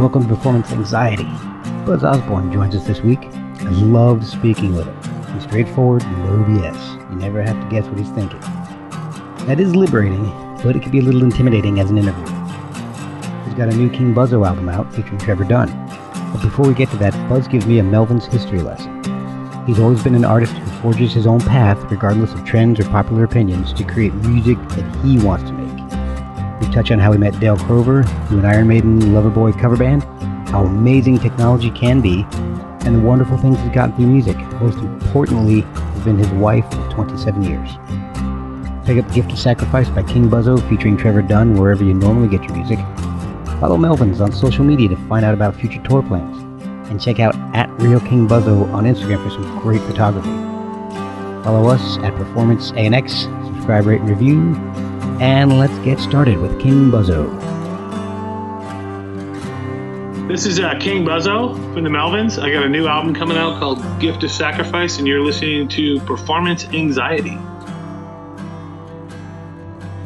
Welcome to Performance Anxiety. Buzz Osborne joins us this week. I love speaking with him. He's straightforward, no BS. You never have to guess what he's thinking. That is liberating, but it can be a little intimidating as an interview. He's got a new King Buzzo album out featuring Trevor Dunn. But before we get to that, Buzz gives me a Melvin's history lesson. He's always been an artist who forges his own path, regardless of trends or popular opinions, to create music that he wants to make. We touch on how he met Dale Crover through an Iron Maiden Loverboy cover band, how amazing technology can be, and the wonderful things he's gotten through music. Most importantly, has been his wife for 27 years. Pick up Gift of Sacrifice by King Buzzo featuring Trevor Dunn wherever you normally get your music. Follow Melvins on social media to find out about future tour plans. And check out at Real King Buzzo on Instagram for some great photography. Follow us at Performance ANX, subscribe, rate, and review, and let's get started with King Buzzo. This is uh, King Buzzo from the Melvins. I got a new album coming out called Gift of Sacrifice, and you're listening to Performance Anxiety.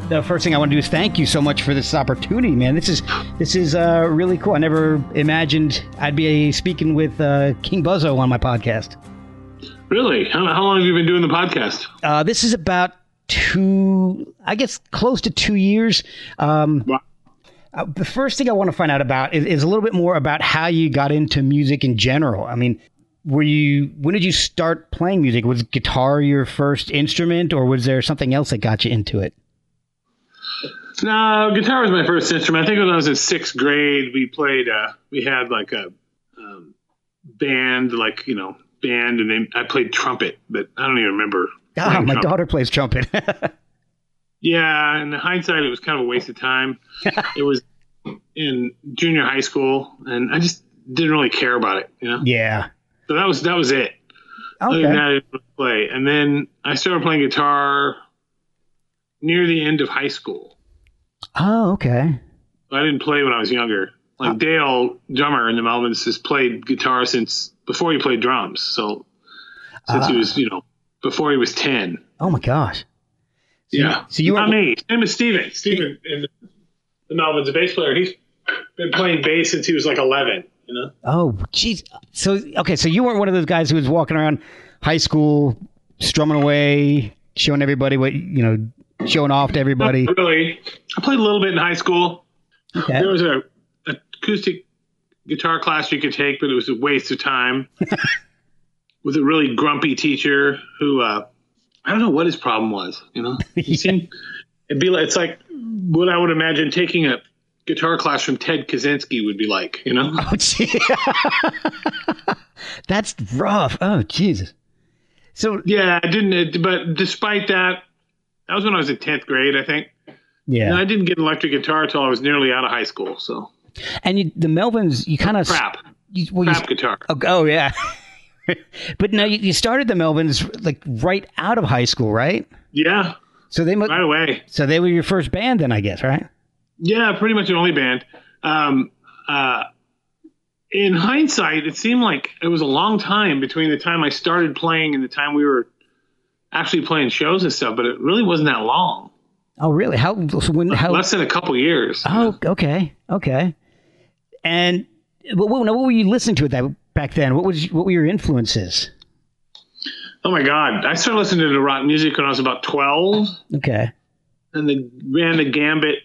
The first thing I want to do is thank you so much for this opportunity, man. This is this is uh, really cool. I never imagined I'd be speaking with uh, King Buzzo on my podcast. Really? How, how long have you been doing the podcast? Uh, this is about two, I guess, close to two years. Um, Wow. uh, the first thing I want to find out about is, is a little bit more about how you got into music in general. I mean, were you when did you start playing music? Was guitar your first instrument, or was there something else that got you into it? No, guitar was my first instrument. I think when I was in sixth grade, we played. Uh, we had like a um, band, like you know, band, and then I played trumpet, but I don't even remember. Ah, my trumpet. daughter plays trumpet. Yeah, in hindsight, it was kind of a waste of time. it was in junior high school, and I just didn't really care about it. You know, yeah. so that was that was it. Okay. that, play, and then I started playing guitar near the end of high school. Oh, okay. I didn't play when I was younger. Like Dale Drummer in the Melvins has played guitar since before he played drums. So since he was, you know, before he was ten. Oh my gosh. yeah. so you not were- me. Same as Steven. Steven in the, Melvins, a bass player. He's been playing bass since he was like eleven. You know. Oh, jeez. So okay, so you weren't one of those guys who was walking around high school strumming away, showing everybody what you know, showing off to everybody. Not really. I played a little bit in high school. Okay. There was a acoustic guitar class you could take, but it was a waste of time. With a really grumpy teacher who uh, I don't know what his problem was. You know, he seemed it'd be like it's like what I would imagine taking a guitar class from Ted Kaczynski would be like. You know, Oh, gee. That's rough. Oh, Jesus. So yeah, I didn't. It, but despite that, that was when I was in tenth grade, I think. yeah, And I didn't get an electric guitar until I was nearly out of high school. So and you, the Melvins, you kind of crap, You, well, you, crap guitar. oh, oh, yeah. but no, you, you started the Melvins like right out of high school, right? Yeah, So they right away. so they were your first band, then I guess, right? Yeah, pretty much the only band. Um, uh, in hindsight, it seemed like it was a long time between the time I started playing and the time we were actually playing shows and stuff. But it really wasn't that long. Oh, really? How? When? How? Less than a couple years. Oh, okay, okay. And what, what, what were you listening to at that back then? What was what were your influences? Oh my God! I started listening to rock music when I was about twelve. Okay. And the ran the gambit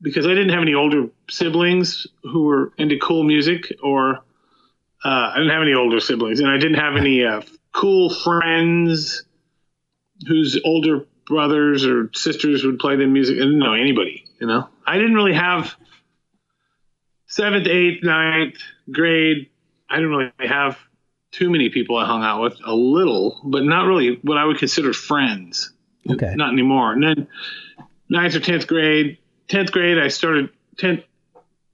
because I didn't have any older siblings who were into cool music, or uh, I didn't have any older siblings, and I didn't have any uh, cool friends whose older brothers or sisters would play the music. I didn't know anybody, you know. I didn't really have seventh, eighth, ninth grade. I didn't really have too many people I hung out with. A little, but not really what I would consider friends. Okay. Not anymore. And then ninth or tenth grade. Tenth grade, I started tenth.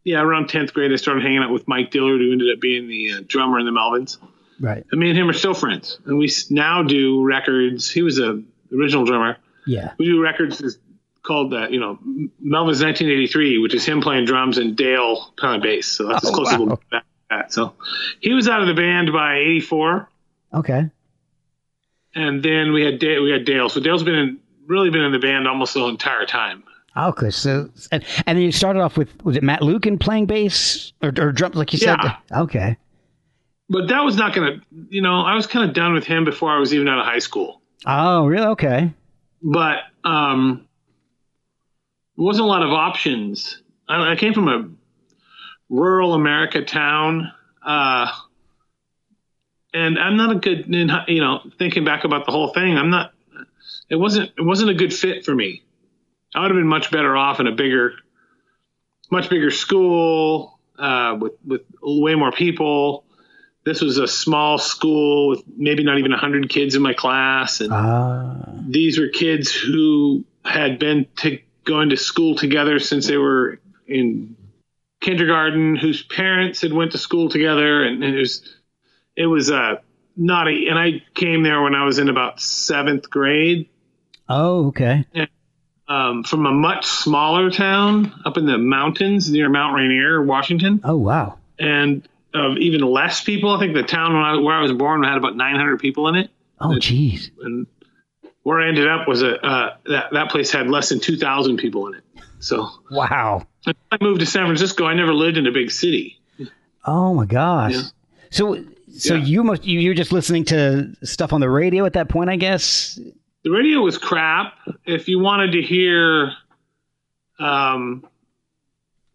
Yeah, around tenth grade, I started hanging out with Mike Dillard, who ended up being the uh, drummer in the Melvins. Right. And me and him are still friends, and we now do records. He was a original drummer. Yeah. We do records is called uh, you know Melvin's 1983, which is him playing drums and Dale playing bass. So that's as Oh, close as we'll get back that. So he was out of the band by 84, Okay. and then we had Dale, we had Dale. So Dale's been in, really been in the band almost the entire time. Okay. So and, and then you started off with was it Matt Lukin playing bass or, or drums like you said? Yeah. Okay. But that was not going to, you know, I was kind of done with him before I was even out of high school. Oh, really? Okay. but um, there wasn't a lot of options. I, I came from a rural America town, uh, and I'm not a good, you know, thinking back about the whole thing. I'm not. It wasn't. It wasn't a good fit for me. I would have been much better off in a bigger, much bigger school uh, with with way more people. This was a small school with maybe not even 100 kids in my class, and Ah. these were kids who had been to going to school together since they were in kindergarten, whose parents had went to school together, and, and it was it was uh, not a. And I came there when I was in about seventh grade, oh, okay. um, from a much smaller town up in the mountains near Mount Rainier, Washington, Oh, wow. and of even less people. I think the town when I, where I was born had about 900 people in it. Oh, jeez. and where I ended up was a uh, that that place had less than two thousand people in it. So Wow. I moved to San Francisco. I never lived in a big city. Oh my gosh. Yeah. So, so Yeah. you must you you're just listening to stuff on the radio at that point, I guess. The radio was crap. If you wanted to hear um,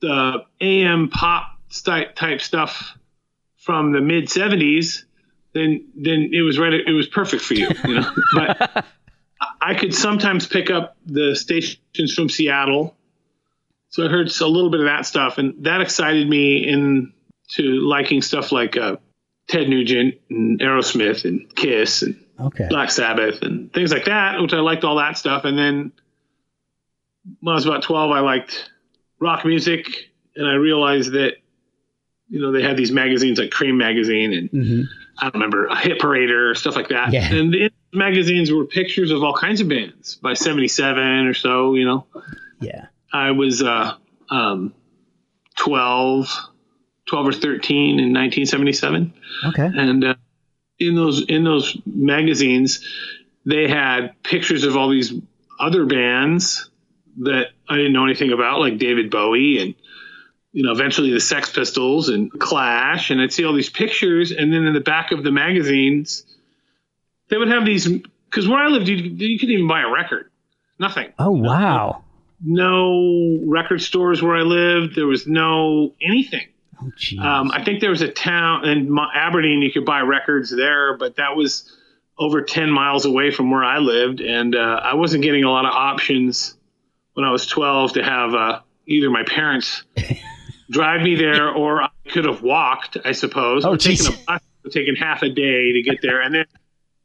the AM pop type stuff from the mid '70s, then then it was right. It was perfect for you. You know, but I could sometimes pick up the stations from Seattle. So I heard a little bit of that stuff, and that excited me into liking stuff like uh, Ted Nugent and Aerosmith and Kiss and Okay. Black Sabbath and things like that, which I liked all that stuff. And then when I was about 12, I liked rock music, and I realized that, you know, they had these magazines like Creem Magazine and hmm I don't remember Hit Parader, stuff like that. Yeah. And the magazines were pictures of all kinds of bands by 77 or so, you know. Yeah. I was uh, um, 12, 12 or 13 in 1977 Okay. and uh, in those in those magazines they had pictures of all these other bands that I didn't know anything about like David Bowie and you know eventually the Sex Pistols and Clash and I'd see all these pictures and then in the back of the magazines they would have these because where I lived you, you couldn't even buy a record nothing Oh wow. No record stores where I lived. There was no anything. Oh um, I think there was a town in Aberdeen you could buy records there, but that was over 10 miles away from where I lived, and uh, I wasn't getting a lot of options when I was 12 to have uh, either my parents drive me there or I could have walked, I suppose, Oh, or taken a bus, taken half a day to get there. And then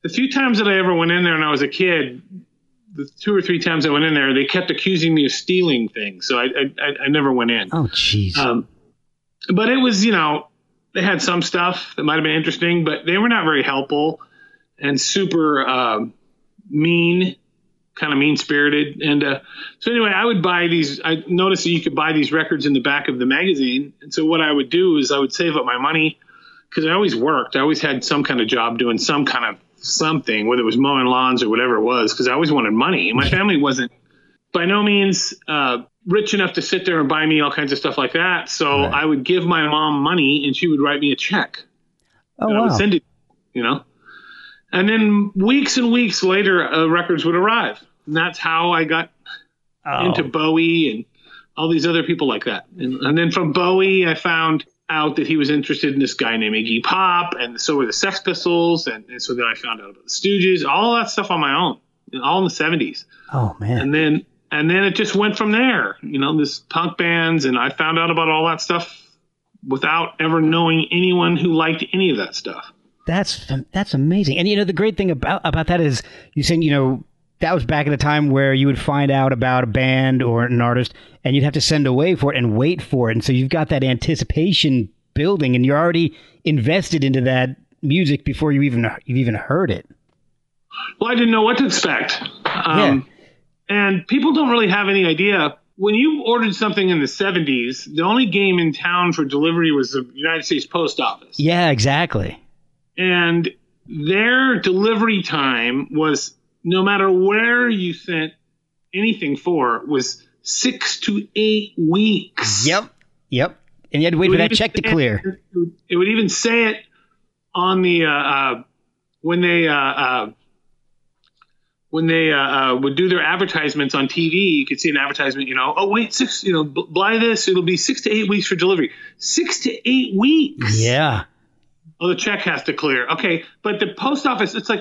the few times that I ever went in there when I was a kid, the two or three times I went in there, they kept accusing me of stealing things, so I I, I, never went in. oh jeez. Um, but it was, you know, they had some stuff that might have been interesting, but they were not very helpful and super um, mean kind of mean spirited. And uh, so anyway, I would buy these. I noticed that you could buy these records in the back of the magazine. And so what I would do is I would save up my money because I always worked. I always had some kind of job doing some kind of something, whether it was mowing lawns or whatever it was, because I always wanted money. My family wasn't by no means uh, rich enough to sit there and buy me all kinds of stuff like that. So right. I would give my mom money and she would write me a check. Oh, wow. I would send it, you know. And then weeks and weeks later, uh, records would arrive. And that's how I got oh. into Bowie and all these other people like that. And, and, then from Bowie, I found out that he was interested in this guy named Iggy Pop, and so were the Sex Pistols. And, and so then I found out about the Stooges, all that stuff on my own, all in the 70s. Oh, man. And then and then it just went from there. You know, this punk bands, and I found out about all that stuff without ever knowing anyone who liked any of that stuff. That's that's amazing. And you know, the great thing about about that is you saying you know that was back in a time where you would find out about a band or an artist and you'd have to send away for it and wait for it. And so you've got that anticipation building and you're already invested into that music before you even you've even heard it. Well, I didn't know what to expect. Um, yeah. And people don't really have any idea. When you ordered something in the 70s, the only game in town for delivery was the United States Post Office. Yeah, exactly. And their delivery time was no matter where you sent anything for was six to eight weeks. Yep. Yep. And you had to wait for that check to clear. It, it would even say it on the uh, uh, when they uh, uh when they uh, uh, would do their advertisements on TV. You could see an advertisement. You know, oh wait, six. You know, buy this. It'll be six to eight weeks for delivery. Six to eight weeks. Yeah. Oh, the check has to clear. Okay, but the post office, it's like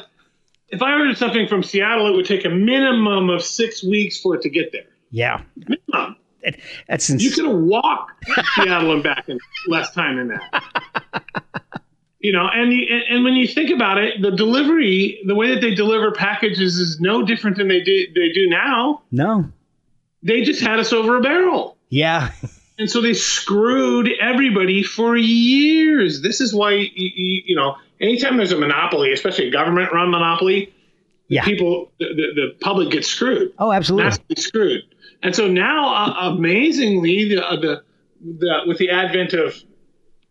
if I ordered something from Seattle, it would take a minimum of six weeks for it to get there. Yeah. Minimum. It, that's ins- you could walk to Seattle and back in less time than that. you know, and, and and when you think about it, the delivery, the way that they deliver packages is no different than they do they do now. No. They just had us over a barrel. Yeah. and so they screwed everybody for years. This is why you, you, you know anytime there's a monopoly, especially a government-run monopoly, yeah. people, the, the, public gets screwed. Oh, absolutely, massively screwed. And so now, uh, amazingly, the, uh, the, the with the advent of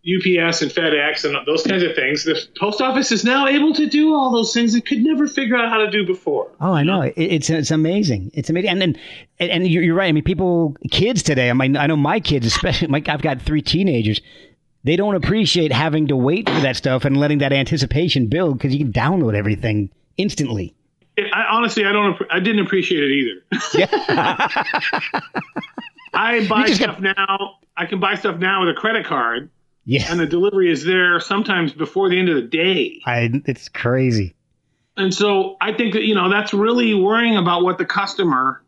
UPS and FedEx and those kinds of things, the post office is now able to do all those things it could never figure out how to do before. Oh, I know. It's it's amazing. It's amazing. And then and, and you're, you're right. I mean, people, kids today. I mean, I know my kids, especially. My, I've got three teenagers they don't appreciate having to wait for that stuff and letting that anticipation build because you can download everything instantly. I, honestly, I don't. I didn't appreciate it either. Yeah. I buy stuff got... now. I can buy stuff now with a credit card. Yeah. And the delivery is there sometimes before the end of the day. I, it's crazy. And so I think that you know that's really worrying about what the customer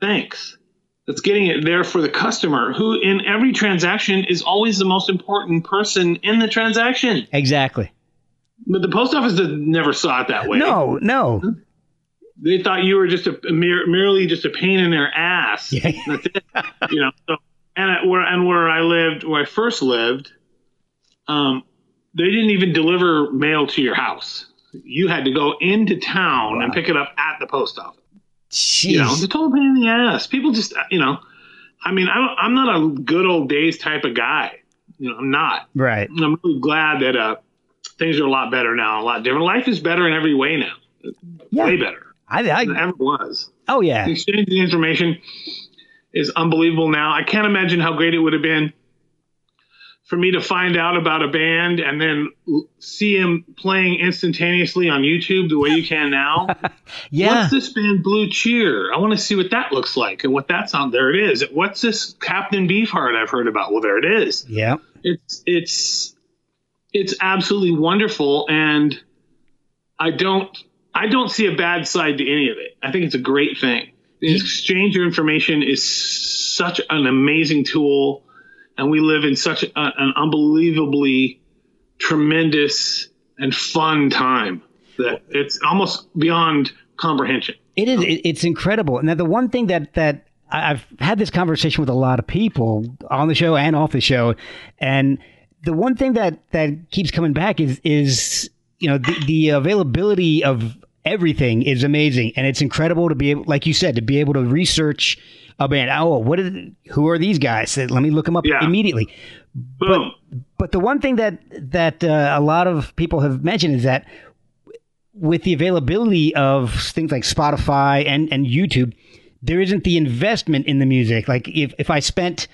thinks that's getting it there for the customer, who in every transaction is always the most important person in the transaction. Exactly. But the post office never saw it that way. No, no. They thought you were just a, mere, merely just a pain in their ass. Yeah. You know. So, and where and where I lived, where I first lived, um, they didn't even deliver mail to your house. You had to go into town wow. and pick it up at the post office. Jeez. You know, the total pain in the ass. People just, you know, I mean, I am not a good old days type of guy. You know, I'm not. Right. I'm really glad that uh, things are a lot better now, a lot different. Life is better in every way now. Yeah. Way better. I, I ever was. Oh yeah. The exchange of information is unbelievable now. I can't imagine how great it would have been for me to find out about a band and then see him playing instantaneously on YouTube the way you can now. yeah. What's this band Blue Cheer? I want to see what that looks like and what that sound. There it is. What's this Captain Beefheart I've heard about? Well, there it is. Yeah. It's it's it's absolutely wonderful, and I don't I don't see a bad side to any of it. I think it's a great thing. The exchange of information is such an amazing tool and we live in such a, an unbelievably tremendous and fun time that it's almost beyond comprehension. It is. It's incredible. Now, the one thing that that I've had this conversation with a lot of people on the show and off the show, and the one thing that that keeps coming back is is you know the, the availability of everything is amazing, and it's incredible to be able, like you said, to be able to research a band. Oh, what is? Who are these guys? Let me look them up Yeah. immediately. Boom. But the one thing that that uh, a lot of people have mentioned is that with the availability of things like Spotify and, and YouTube, there isn't the investment in the music. Like if, if I spent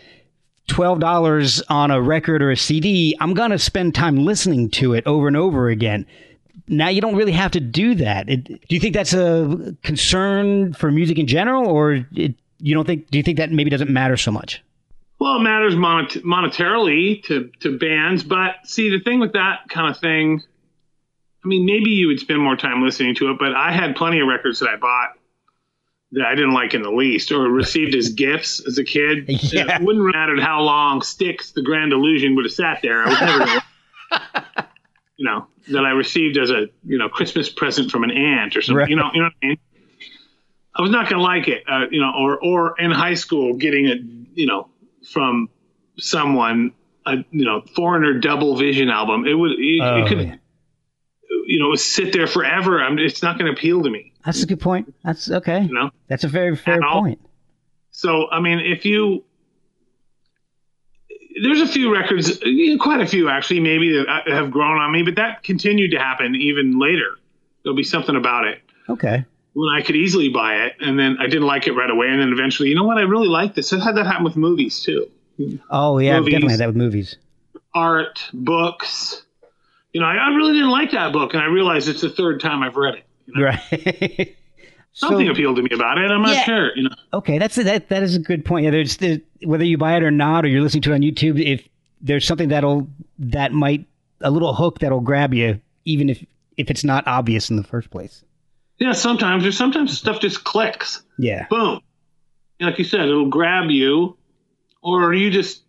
twelve dollars on a record or a CD, I'm gonna spend time listening to it over and over again. Now you don't really have to do that. It, do you think that's a concern for music in general, or it, you don't think? Do you think that maybe doesn't matter so much? Well, it matters monet- monetarily to, to bands, but see, the thing with that kind of thing, I mean, maybe you would spend more time listening to it, but I had plenty of records that I bought that I didn't like in the least or received as gifts as a kid. Yeah. It wouldn't have mattered how long Styx, the Grand Illusion, would have sat there. I was never you know, that I received as a, you know, Christmas present from an aunt or something. Right. You know, you know what I mean? I was not going to like it, uh, you know, or, or in high school getting it, you know, from someone, a, you know, foreigner double vision album. It would, it, Oh, it could, yeah. you know, sit there forever. I'm, it's not going to appeal to me, That's a good point. That's okay. you know? That's a very fair point. So, I mean, if you, there's a few records, quite a few actually, maybe that uh, have grown on me, but that continued to happen even later. There'll be something about it Okay. When I could easily buy it, and then I didn't like it right away, and then eventually, you know what, I really like this. I've had that happen with movies too, Oh yeah, I've Movies. definitely had that with movies. art, books. You know, I, I really didn't like that book, and I realized it's the third time I've read it. You know? Right. Something So- appealed to me about it. I'm not Yeah. sure. You know, Okay, that's that. That is a good point. Yeah, there's the, whether you buy it or not, or you're listening to it on YouTube. If there's something that'll that might a little hook that'll grab you, even if if it's not obvious in the first place. Yeah. Sometimes or sometimes stuff just clicks. Yeah. boom. Like you said, it'll grab you, or you just.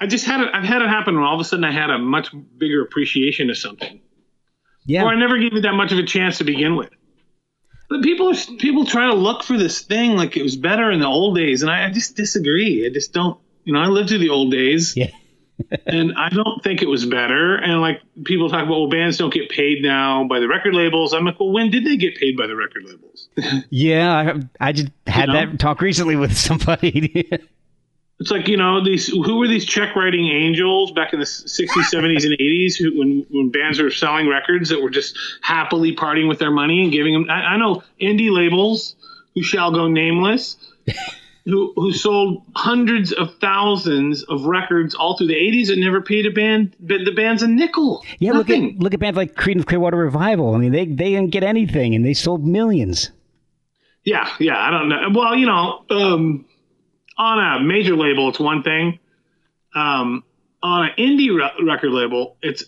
I just had it. I've had it happen when all of a sudden I had a much bigger appreciation of something, Yeah. or I never gave it that much of a chance to begin with. But people are people try to look for this thing like it was better in the old days, and I, I just disagree. I just don't. You know, I lived through the old days, Yeah. And I don't think it was better. And like people talk about, well, bands don't get paid now by the record labels. I'm like, well, when did they get paid by the record labels? Yeah. I, I just had know? that talk recently with somebody. It's like you know these who were these check writing angels back in the '60s, '70s, and '80s who, when when bands were selling records that were just happily partying with their money and giving them. I, I know indie labels who shall go nameless, who who sold hundreds of thousands of records all through the '80s and never paid a band the bands a nickel. yeah. Look at look at bands like Creedence Clearwater Revival. I mean, they they didn't get anything, and they sold millions. Yeah, yeah, I don't know. Well, you know, um, on a major label, it's one thing. Um, on an indie re- record label, it's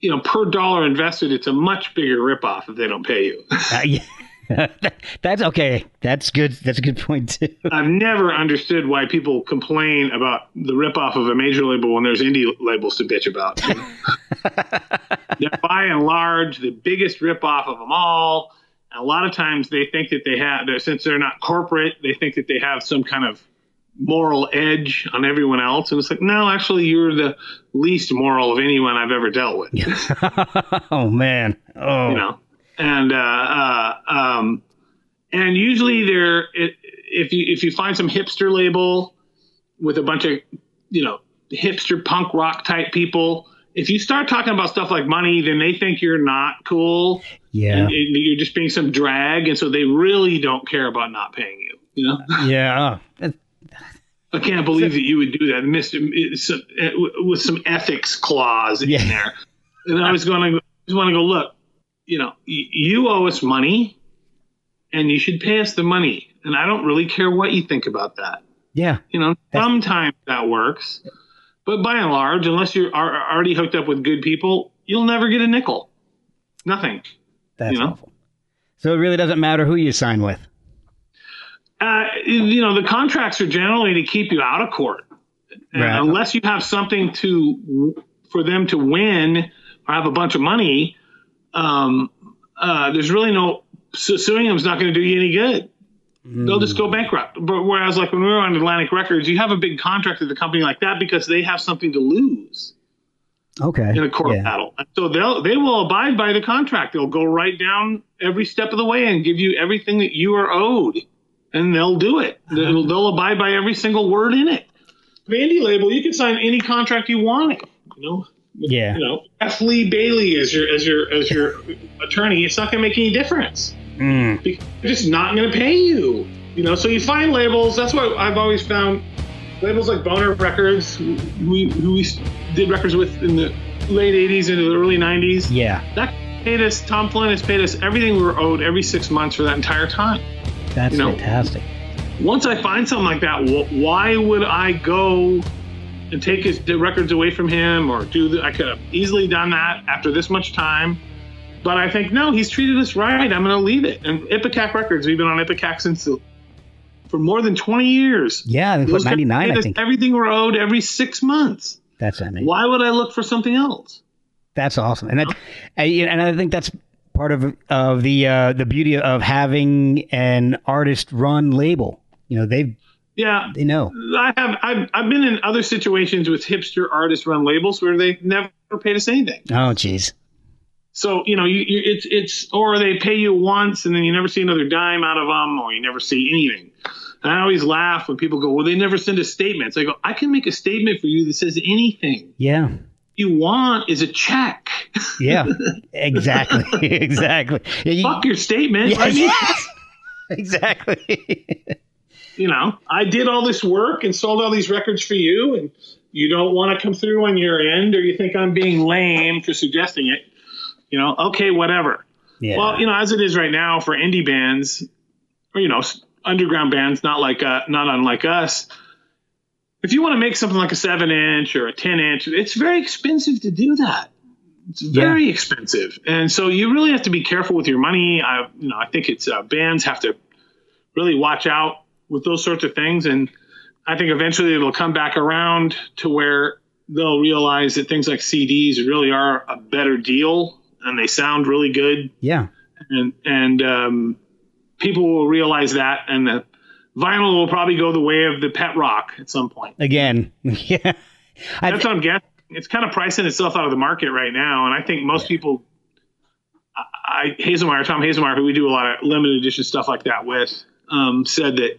you know per dollar invested, it's a much bigger ripoff if they don't pay you. Uh, yeah. That's okay. That's good. That's a good point too. I've never understood why people complain about the ripoff of a major label when there's indie labels to bitch about. you know? They're by and large the biggest ripoff of them all. And a lot of times they think that they have, they're- since they're not corporate, they think that they have some kind of moral edge on everyone else. And it's like, no, actually, you're the least moral of anyone I've ever dealt with. oh man. Oh. you know and uh, uh um and usually there if you if you find some hipster label with a bunch of you know hipster punk rock type people if you start talking about stuff like money then they think you're not cool Yeah. and you're just being some drag and so they really don't care about not paying you you know Yeah. I can't believe that you would do that, Mr. uh, with some ethics clause Yeah. in there. And I was going to, just want to go look. You know, you owe us money, and you should pay us the money. And I don't really care what you think about that. yeah. You know, sometimes that works, but by and large, unless you're already hooked up with good people, you'll never get a nickel. Nothing. That's You know? awful. So it really doesn't matter who you sign with. uh, you know, the contracts are generally to keep you out of court, Right. unless you have something to for them to win or have a bunch of money. Um, uh, there's really no su- suing them is not going to do you any good. They'll just go bankrupt. But whereas, like when we were on Atlantic Records, you have a big contract with a company like that because they have something to lose. Okay. in a court yeah. battle. So they'll they will abide by the contract. They'll go right down every step of the way and give you everything that you are owed, and they'll do it. They'll, they'll abide by every single word in it. The indie label, you can sign any contract you want. You know. Yeah. You know, F. Lee Bailey as your as your as your attorney. It's not going to make any difference. Mm. Because they're just not going to pay you. You know, so you find labels. That's what I've always found labels like Boner Records, who we, who we did records with in the late 80s into the early 90s. Yeah. That paid us, Tom Flynn has paid us everything we were owed every six months for that entire time. That's You know. fantastic. Once I find something like that, why would I go and take his records away from him or do the, I could have easily done that after this much time. But I think, no, he's treated us right. I'm going to leave it. And Ipecac Records, we've been on Ipecac since for more than 20 years. Yeah, I think, what, 99, I think. Everything we're owed every six months. That's amazing. Why would I look for something else? That's awesome, and that, and I think that's part of of the uh, the beauty of having an artist run label. You know, they Yeah, they know. I have. I've, I've been in other situations with hipster artist run labels where they never paid us anything. Oh, jeez. So you know, you, you, it's it's or they pay you once and then you never see another dime out of them, or you never see anything. And I always laugh when people go, "Well, they never send us statements." I go, "I can make a statement for you that says anything Yeah. you want is a check. Yeah. exactly. exactly. Fuck your statement. I mean, yes. exactly. you know, I did all this work and sold all these records for you, and you don't want to come through on your end, or you think I'm being lame for suggesting it. You know, okay, whatever. yeah. Well, you know, as it is right now for indie bands, or you know, underground bands, not like uh, not unlike us. If you want to make something like a seven inch or a ten inch, it's very expensive to do that. It's very expensive, and so you really have to be careful with your money. I, you know, I think it's uh, bands have to really watch out with those sorts of things, and I think eventually it'll come back around to where they'll realize that things like CDs really are a better deal, and they sound really good yeah. and and um, people will realize that, and the vinyl will probably go the way of the pet rock at some point. Again. Yeah. I, That's what I'm guessing. It's kind of pricing itself out of the market right now, and I think most people, I I- Hazelmyer, Tom Hazelmyer, who we do a lot of limited edition stuff like that with, um, said that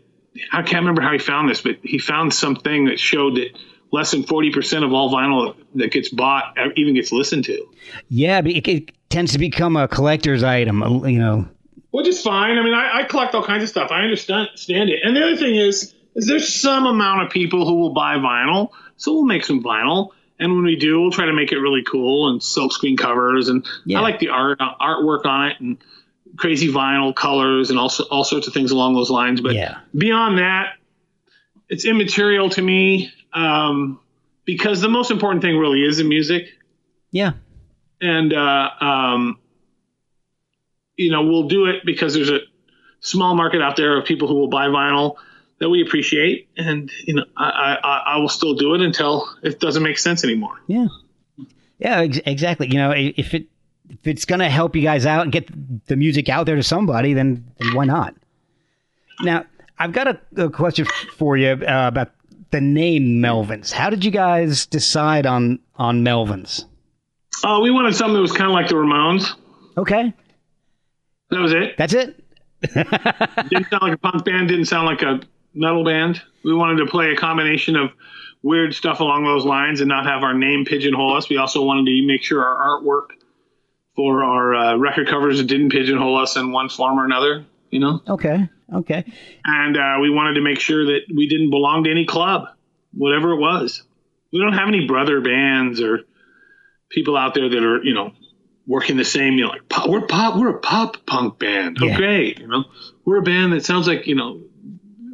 I can't remember how he found this, but he found something that showed that less than 40% of all vinyl that gets bought even gets listened to. yeah. It, it tends to become a collector's item. uh, You know. Which is fine. I mean, I, I collect all kinds of stuff. I understand it. And the other thing is, is there's some amount of people who will buy vinyl, so we'll make some vinyl. And when we do, we'll try to make it really cool and silkscreen covers. And Yeah. I like the art artwork on it and crazy vinyl colors and also all sorts of things along those lines. But Yeah. beyond that, it's immaterial to me um, because the most important thing really is the music Yeah. and uh, um, you know we'll do it because there's a small market out there of people who will buy vinyl that we appreciate, and you know I, I, I will still do it until it doesn't make sense anymore. Yeah. Yeah, ex- exactly. You know, if it if it's gonna help you guys out and get the music out there to somebody, then, then why not? Now, I've got a, a question for you uh, about the name Melvins. How did you guys decide on on Melvins? Uh, we wanted something that was kind of like the Ramones. Okay, That was it. that's it. didn't sound like a punk band. Didn't sound like a metal band. We wanted to play a combination of weird stuff along those lines and not have our name pigeonhole us. We also wanted to make sure our artwork for our uh, record covers that didn't pigeonhole us in one form or another. You know. Okay, okay. and uh, we wanted to make sure that we didn't belong to any club, whatever it was. We don't have any brother bands or people out there that are, you know, working the same. You know, like pop, we're pop, we're a pop punk band. Yeah. great, you know, we're a band that sounds like you know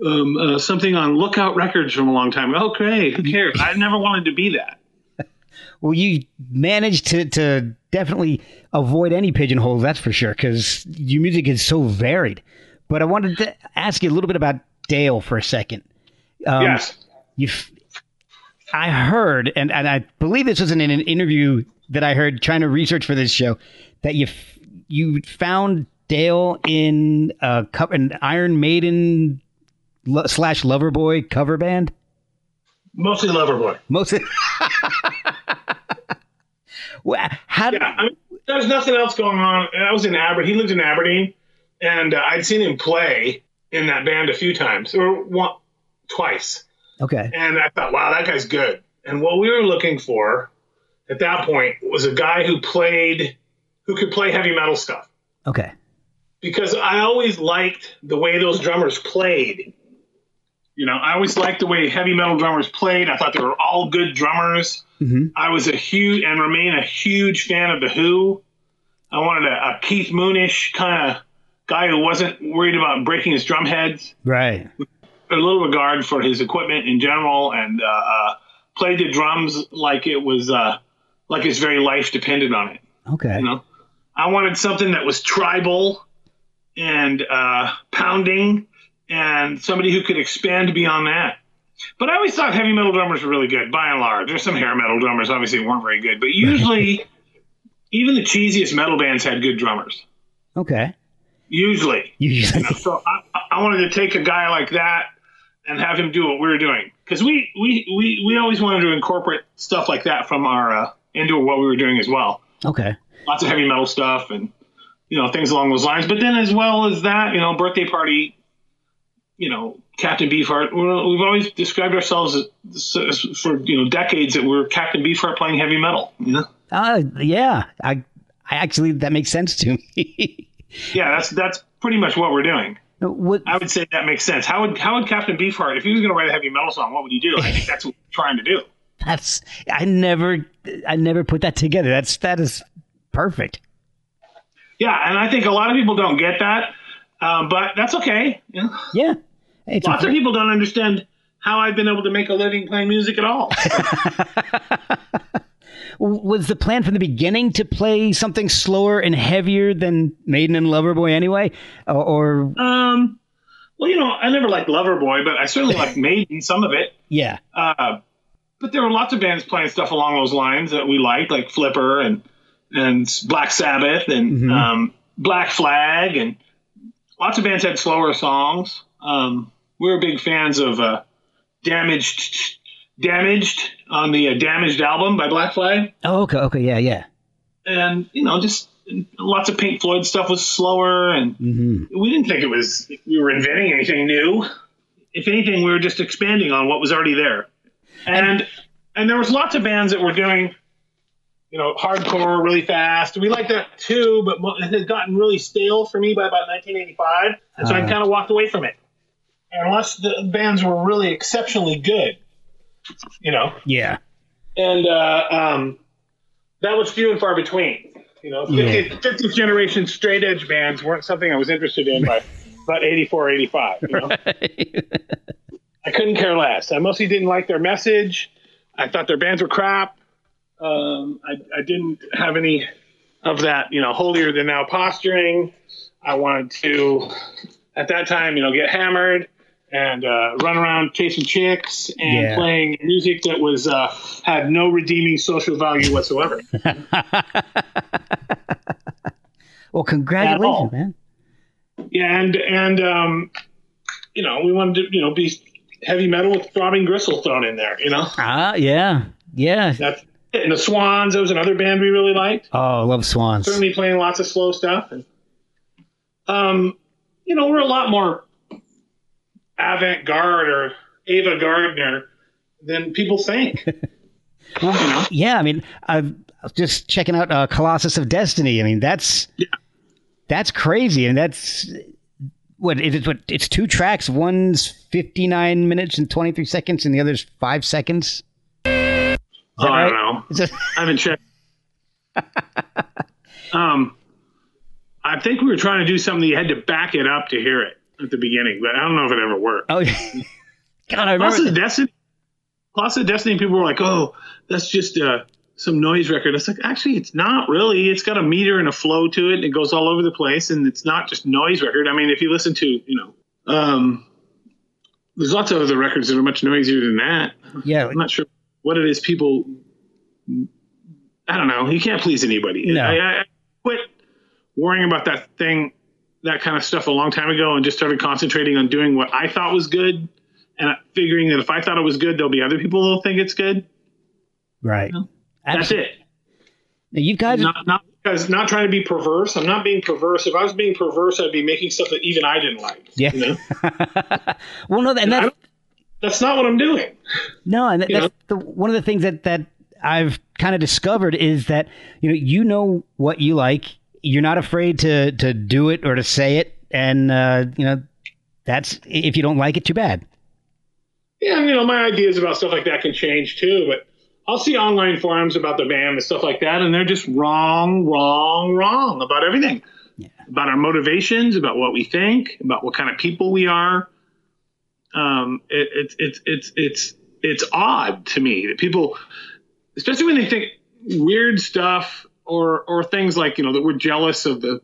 um, uh, something on Lookout Records from a long time. ago. Great, who cares? I never wanted to be that. Well, you managed to to definitely avoid any pigeonholes. That's for sure, because your music is so varied. But I wanted to ask you a little bit about Dale for a second. Um, yes. you I heard, and, and I believe this was in an interview that I heard trying to research for this show, that you f- you found Dale in a co- an Iron Maiden slash Loverboy cover band. Mostly Loverboy. Most How? Yeah, I mean, there's nothing else going on. I was in Aberdeen. He lived in Aberdeen, and uh, I'd seen him play in that band a few times, or one, twice. Okay. And I thought, wow, that guy's good. And what we were looking for at that point was a guy who played, who could play heavy metal stuff. Okay. Because I always liked the way those drummers played. You know, I always liked the way heavy metal drummers played. I thought they were all good drummers. Mhm. I was a huge and remain a huge fan of the Who. I wanted a, a Keith Moonish kind of guy who wasn't worried about breaking his drum heads Right. a little regard for his equipment in general and uh, uh, played the drums like it was uh, like his very life depended on it. Okay. You know, I wanted something that was tribal and uh, pounding, and somebody who could expand beyond that. But I always thought heavy metal drummers were really good, by and large. There's some hair metal drummers, obviously, weren't very good, but usually, even the cheesiest metal bands had good drummers. Okay. Usually, Usually. so I, I wanted to take a guy like that and have him do what we were doing because we, we we we always wanted to incorporate stuff like that from our uh, into what we were doing as well. Okay. Lots of heavy metal stuff and you know things along those lines. But then as well as that, you know, birthday party, you know, Captain Beefheart. we're- We've always described ourselves as, as for you know decades that we're Captain Beefheart playing heavy metal. You know, Uh, yeah. I, I actually that makes sense to me. yeah, that's that's pretty much what we're doing. what? I would say that makes sense. How would how would Captain Beefheart, if he was going to write a heavy metal song, what would he do? I think that's what we're trying to do. That's I never I never put that together. That's that is perfect. Yeah, and I think a lot of people don't get that, um, but that's okay. You know, Yeah. It's lots of people don't understand how I've been able to make a living playing music at all. was the plan from the beginning to play something slower and heavier than Maiden and Loverboy anyway, or, or um, well, you know, I never liked Loverboy, but I certainly liked Maiden, some of it. yeah, Uh, but there were lots of bands playing stuff along those lines that we liked, like Flipper and and Black Sabbath and um, Black Flag, and lots of bands had slower songs. Um, we were big fans of uh, Damaged, Damaged on the uh, Damaged album by Black Flag, oh okay, okay, yeah, yeah, and you know, just lots of Pink Floyd stuff was slower, and we didn't think it was we were inventing anything new. If anything, we were just expanding on what was already there. And and there was lots of bands that were doing, you know, hardcore really fast. We liked that too, but it had gotten really stale for me by about 1985, and so I Uh. kind of walked away from it. Unless the bands were really exceptionally good, you know, yeah, and uh, um, that was few and far between. You know, 50th, 50th generation straight edge bands weren't something I was interested in by about 84, 85. You know? I couldn't care less. I mostly didn't like their message. I thought their bands were crap. Um, I, I didn't have any of that, you know, holier than thou posturing. I wanted to, at that time, you know, get hammered and uh, run around chasing chicks and Yeah. playing music that was uh, had no redeeming social value whatsoever. well, congratulations, man. Yeah, and and um, you know, we wanted to, you know, be heavy metal with throbbing gristle thrown in there. You know, Ah, yeah, yeah. that's it. and the Swans. That was another band we really liked. Oh, I love Swans. Certainly playing lots of slow stuff, and um, you know, we're a lot more avant-garde or Ava Gardner than people think. you know, Yeah, I mean, I was just checking out uh, Colossus of Destiny. I mean, that's that's crazy, and that's what it is. What it's two tracks. One's fifty nine minutes and twenty three seconds, and the other's five seconds. oh, I don't know. It- I haven't checked. um, I think we were trying to do something. You had to back it up to hear it at the beginning, but I don't know if it ever worked. oh, God, I Plus, remember. the Destiny, plus the Destiny, people were like, "Oh, that's just uh, some noise record." It's like actually, it's not really. It's got a meter and a flow to it, and it goes all over the place, and it's not just noise record. I mean, if you listen to, you know, um, there's lots of other records that are much noisier than that. yeah, I'm not sure what it is people. I don't know. You can't please anybody. No. I, I quit worrying about that thing, that kind of stuff a long time ago, and just started concentrating on doing what I thought was good, and figuring that if I thought it was good, there'll be other people that'll think it's good. right. That's it. Now, you guys, Not not because not trying to be perverse. I'm not being perverse. If I was being perverse, I'd be making stuff that even I didn't like. yeah. You know? well, no, and I that's don't- That's not what I'm doing. no, and that, that's the, one of the things that that I've kind of discovered is that you know you know what you like. You're not afraid to to do it or to say it, and uh, you know that's if you don't like it, too bad. Yeah, you know, my ideas about stuff like that can change too, but I'll see online forums about the BAM and stuff like that, and they're just wrong, wrong, wrong about everything. About our motivations, about what we think, about what kind of people we are. Um, it, it's it's it's it's it's odd to me that people, especially when they think weird stuff or or things like you know that we're jealous of the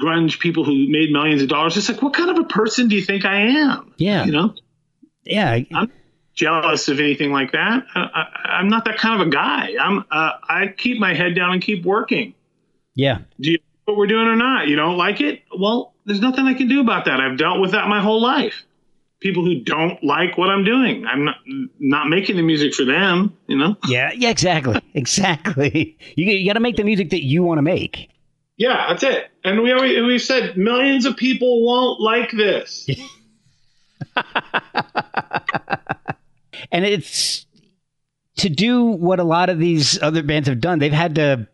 grunge people who made millions of dollars. It's like, what kind of a person do you think I am? Yeah. you know Yeah, I'm jealous of anything like that. I, I, I'm not that kind of a guy. I'm. Uh, I keep my head down and keep working. yeah, Do you know what we're doing or not? You don't like it? Well, there's nothing I can do about that. I've dealt with that my whole life. People who don't like what I'm doing, I'm not not making the music for them. You know? yeah, yeah. Exactly, exactly. You you got to make the music that you want to make. Yeah, that's it. And we always we've said millions of people won't like this. and it's to do what a lot of these other bands have done. They've had to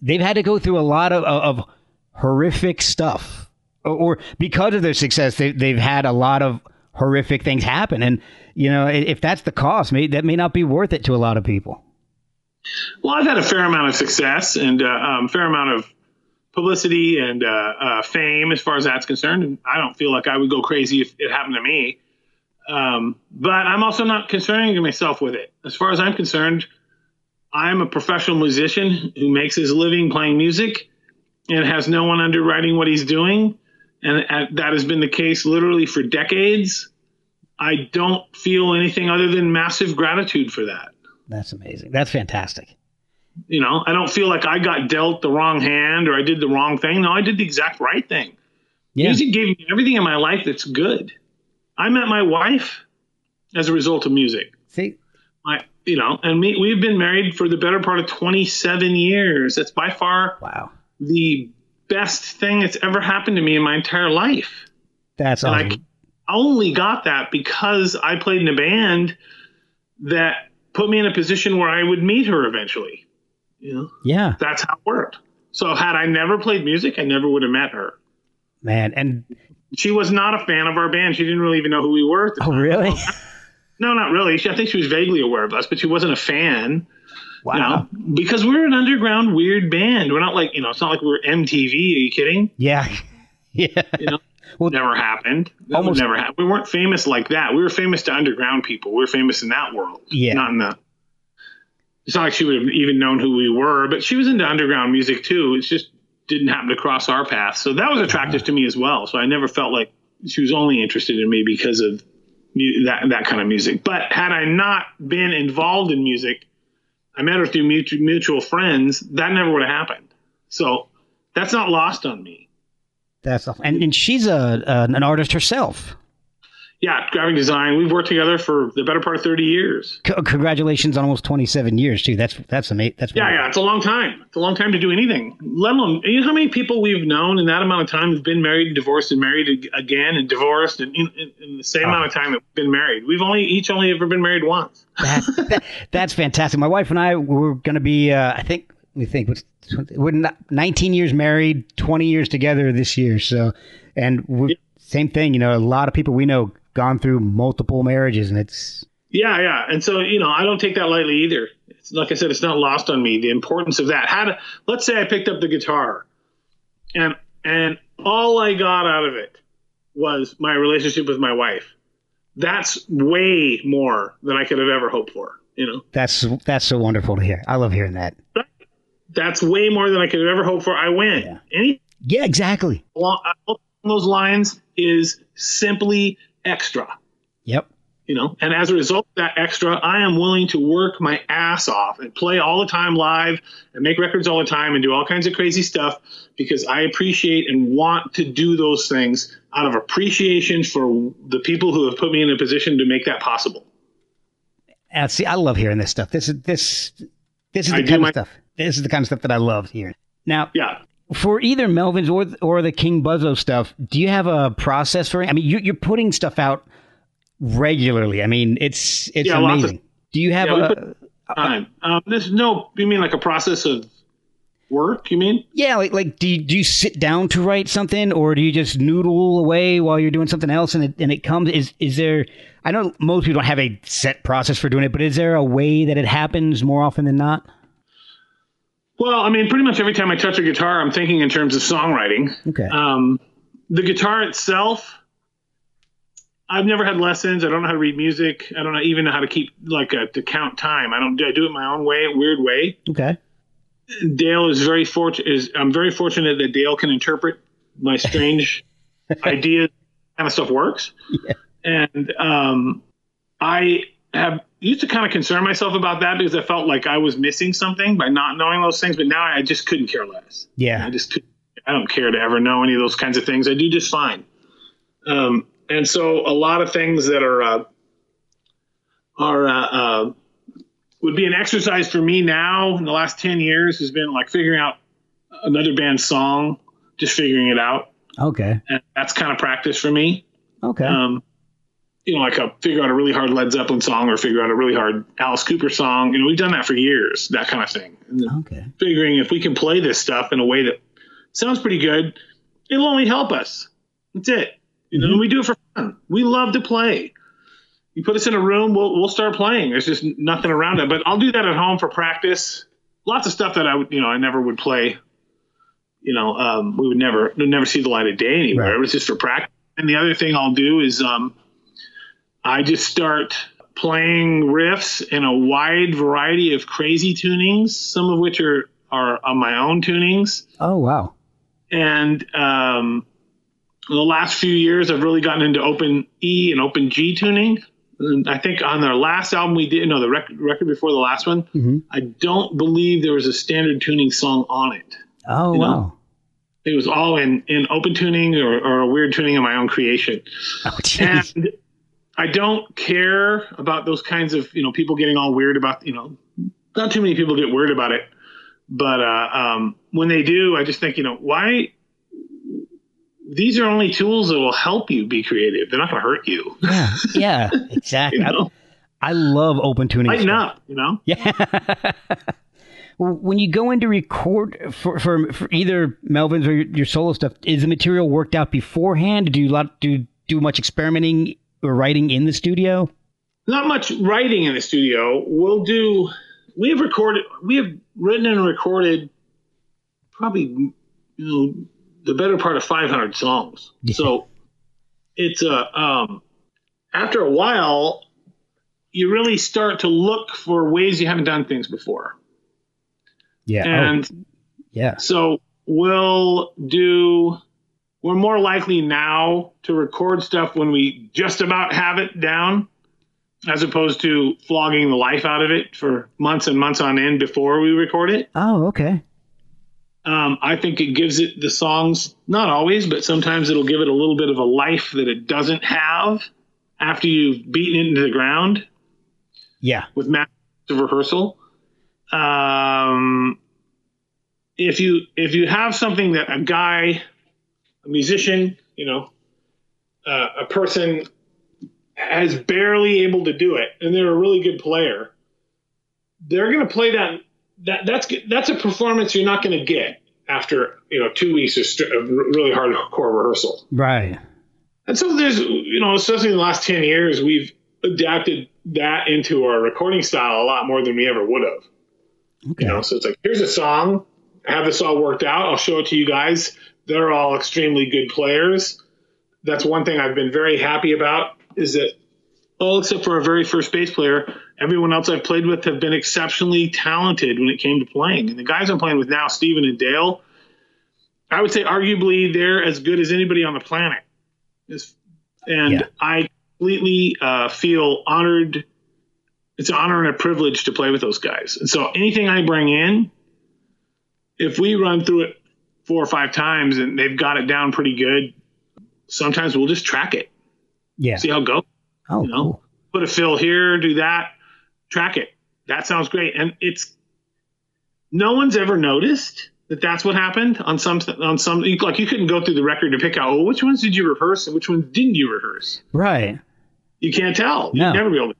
they've had to go through a lot of, of horrific stuff, or, because of their success, they, they've had a lot of horrific things happen. And you know, if that's the cost, may, that may not be worth it to a lot of people. Well, I've had a fair amount of success and uh, um, fair amount of publicity and uh, uh, fame as far as that's concerned. And I don't feel like I would go crazy if it happened to me. Um, but I'm also not concerning myself with it. As far as I'm concerned, I'm a professional musician who makes his living playing music and has no one underwriting what he's doing. And uh, that has been the case literally for decades. I don't feel anything other than massive gratitude for that. That's amazing. That's fantastic. You know, I don't feel like I got dealt the wrong hand or I did the wrong thing. No, I did the exact right thing. Yeah, Music gave me everything in my life that's good. I met my wife as a result of music. see, My, you know, and me, we've been married for the better part of 27 years. That's by far wow, the best thing that's ever happened to me in my entire life. that's And awesome. I only got that because I played in a band that put me in a position where I would meet her eventually. You know, yeah, that's how it worked. So had I never played music, I never would have met her. man. And She was not a fan of our band. She didn't really even know who we were. Oh, time. really? No, not really. She, I think she was vaguely aware of us, but she wasn't a fan. Wow. You know, because we're an underground weird band. We're not like you know. It's not like we're MTV. Are you kidding? Yeah, yeah. You know, Well, never happened. That almost- never happened. We weren't famous like that. We were famous to underground people. We were famous in that world. Yeah. Not in the. It's not like she would have even known who we were, but she was into underground music too. It just didn't happen to cross our path. So that was attractive to me as well. So I never felt like she was only interested in me because of that that kind of music. But had I not been involved in music, I met her through mutual, mutual friends. That never would have happened. So that's not lost on me. That's awesome. and and she's a uh, an artist herself. Yeah, graphic design. We've worked together for the better part of thirty years. C- congratulations on almost 27 years too. That's that's amazing. That's Yeah, yeah, it's a long time. It's a long time to do anything. Let alone, you know how many people we've known in that amount of time who've been married, and divorced, and married again, and divorced, and in, in, in the same amount of time that we've been married. We've only each only ever been married once. that, that- that's fantastic. My wife and I were going to be. Uh, I think we think what's- we're 19 years married, 20 years together this year. So, and we same thing. You know, a lot of people we know gone through multiple marriages, and it's Yeah, yeah. And so, you know, I don't take that lightly either. It's like I said, it's not lost on me the importance of that. How to, let's say I picked up the guitar and and all I got out of it was my relationship with my wife. That's way more than I could have ever hoped for, you know. that's that's so wonderful to hear. I love hearing that. That's way more than I could have ever hoped for. I win. Yeah. Any Yeah, exactly. along along those lines is simply extra. Yep. you know and as a result of that extra i am willing to work my ass off and play all the time live and make records all the time and do all kinds of crazy stuff because i appreciate and want to do those things out of appreciation for the people who have put me in a position to make that possible Uh, see, I love hearing this stuff. This is this. This is the do kind my- of stuff. This is the kind of stuff that I love hearing. Now, Yeah. For either Melvins or or the King Buzzo stuff, do you have a process for it? I mean, you, you're putting stuff out regularly. I mean, it's it's Yeah, lots of- amazing. do you have Yeah, a Time. Um, there's no. You mean like a process of work? You mean? yeah, like like do you, do you sit down to write something, or do you just noodle away while you're doing something else, and it and it comes? Is is there? I know most people don't have a set process for doing it, but is there a way that it happens more often than not? Well, I mean, pretty much every time I touch a guitar, I'm thinking in terms of songwriting. Okay. Um, the guitar itself, I've never had lessons. I don't know how to read music. I don't know, even know how to keep like a, to count time. I don't. do I do it my own way, weird way. Okay. Dale is very fortunate. Is I'm very fortunate that Dale can interpret my strange ideas. Kind of stuff works. Yeah. And um, I have used to kind of concern myself about that because I felt like I was missing something by not knowing those things. But now I just couldn't care less. Yeah. I just couldn't- I don't care to ever know any of those kinds of things. I do just fine. Um, and so a lot of things that are uh, are uh, uh, would be an exercise for me now in the last ten years has been like figuring out another band's song, just figuring it out, Okay. and that's kind of practice for me. Okay. Um, you know, like a figure out a really hard Led Zeppelin song or figure out a really hard Alice Cooper song. You know, we've done that for years, that kind of thing. And okay. figuring if we can play this stuff in a way that sounds pretty good, it'll only help us. That's it. You know, we do it for fun. We love to play. You put us in a room, we'll we'll start playing. There's just nothing around it. But I'll do that at home for practice. Lots of stuff that I would, you know, I never would play. You know, um, we would never would never see the light of day anywhere. Right. It was just for practice. And the other thing I'll do is um, I just start playing riffs in a wide variety of crazy tunings, some of which are are on my own tunings. Oh wow. And um, the last few years, I've really gotten into open E and open G tuning. And I think on their last album we did, no, the record, record before the last one, Mhm. I don't believe there was a standard tuning song on it. Oh You know? wow. It was all in, in open tuning or, or a weird tuning of my own creation. Oh. And I don't care about those kinds of, you know, people getting all weird about, you know, not too many people get weird about it. But uh, um, when they do, I just think, you know, why? These are only tools that will help you be creative. They're not going to hurt you. Yeah. Yeah. Exactly. You know? I, I love open tuning. Lighten up, you know? Yeah. When you go in to record for, for, for either Melvins or your, your solo stuff, is the material worked out beforehand? Do you lot do do much experimenting writing in the studio? Not much writing in the studio. We'll do, we have recorded, we have written and recorded probably, you know, the better part of 500 songs. So it's a, um, after a while, you really start to look for ways you haven't done things before. Yeah. And oh, yeah. so we'll do, we're more likely now to record stuff when we just about have it down as opposed to flogging the life out of it for months and months on end before we record it. Oh, okay. Um, I think it gives it the songs, not always, but sometimes it'll give it a little bit of a life that it doesn't have after you've beaten it into the ground Yeah. with massive rehearsal. Um, if you if you have something that a guy, a musician, you know, uh, a person is barely able to do it, and they're a really good player, they're going to play that. That that's that's a performance you're not going to get after you know two weeks of, really hardcore rehearsal. Right. And so there's, you know, especially in the last 10 years, we've adapted that into our recording style a lot more than we ever would have. Okay. You know, so it's like, here's a song. I have this all worked out. I'll show it to you guys. They're all extremely good players. That's one thing I've been very happy about is that all except for our very first bass player, everyone else I've played with have been exceptionally talented when it came to playing. And the guys I'm playing with now, Steven and Dale, I would say arguably they're as good as anybody on the planet. And Yeah. I completely uh, feel honored. It's an honor and a privilege to play with those guys. And so anything I bring in, if we run through it four or five times and they've got it down pretty good, sometimes we'll just track it, Yeah. see how it goes Oh, you know, cool. put a fill here, do that, track it. That sounds great. And it's no one's ever noticed that that's what happened on some on some like you couldn't go through the record to pick out oh which ones did you rehearse and which ones didn't you rehearse Right. you can't tell No. you never be able to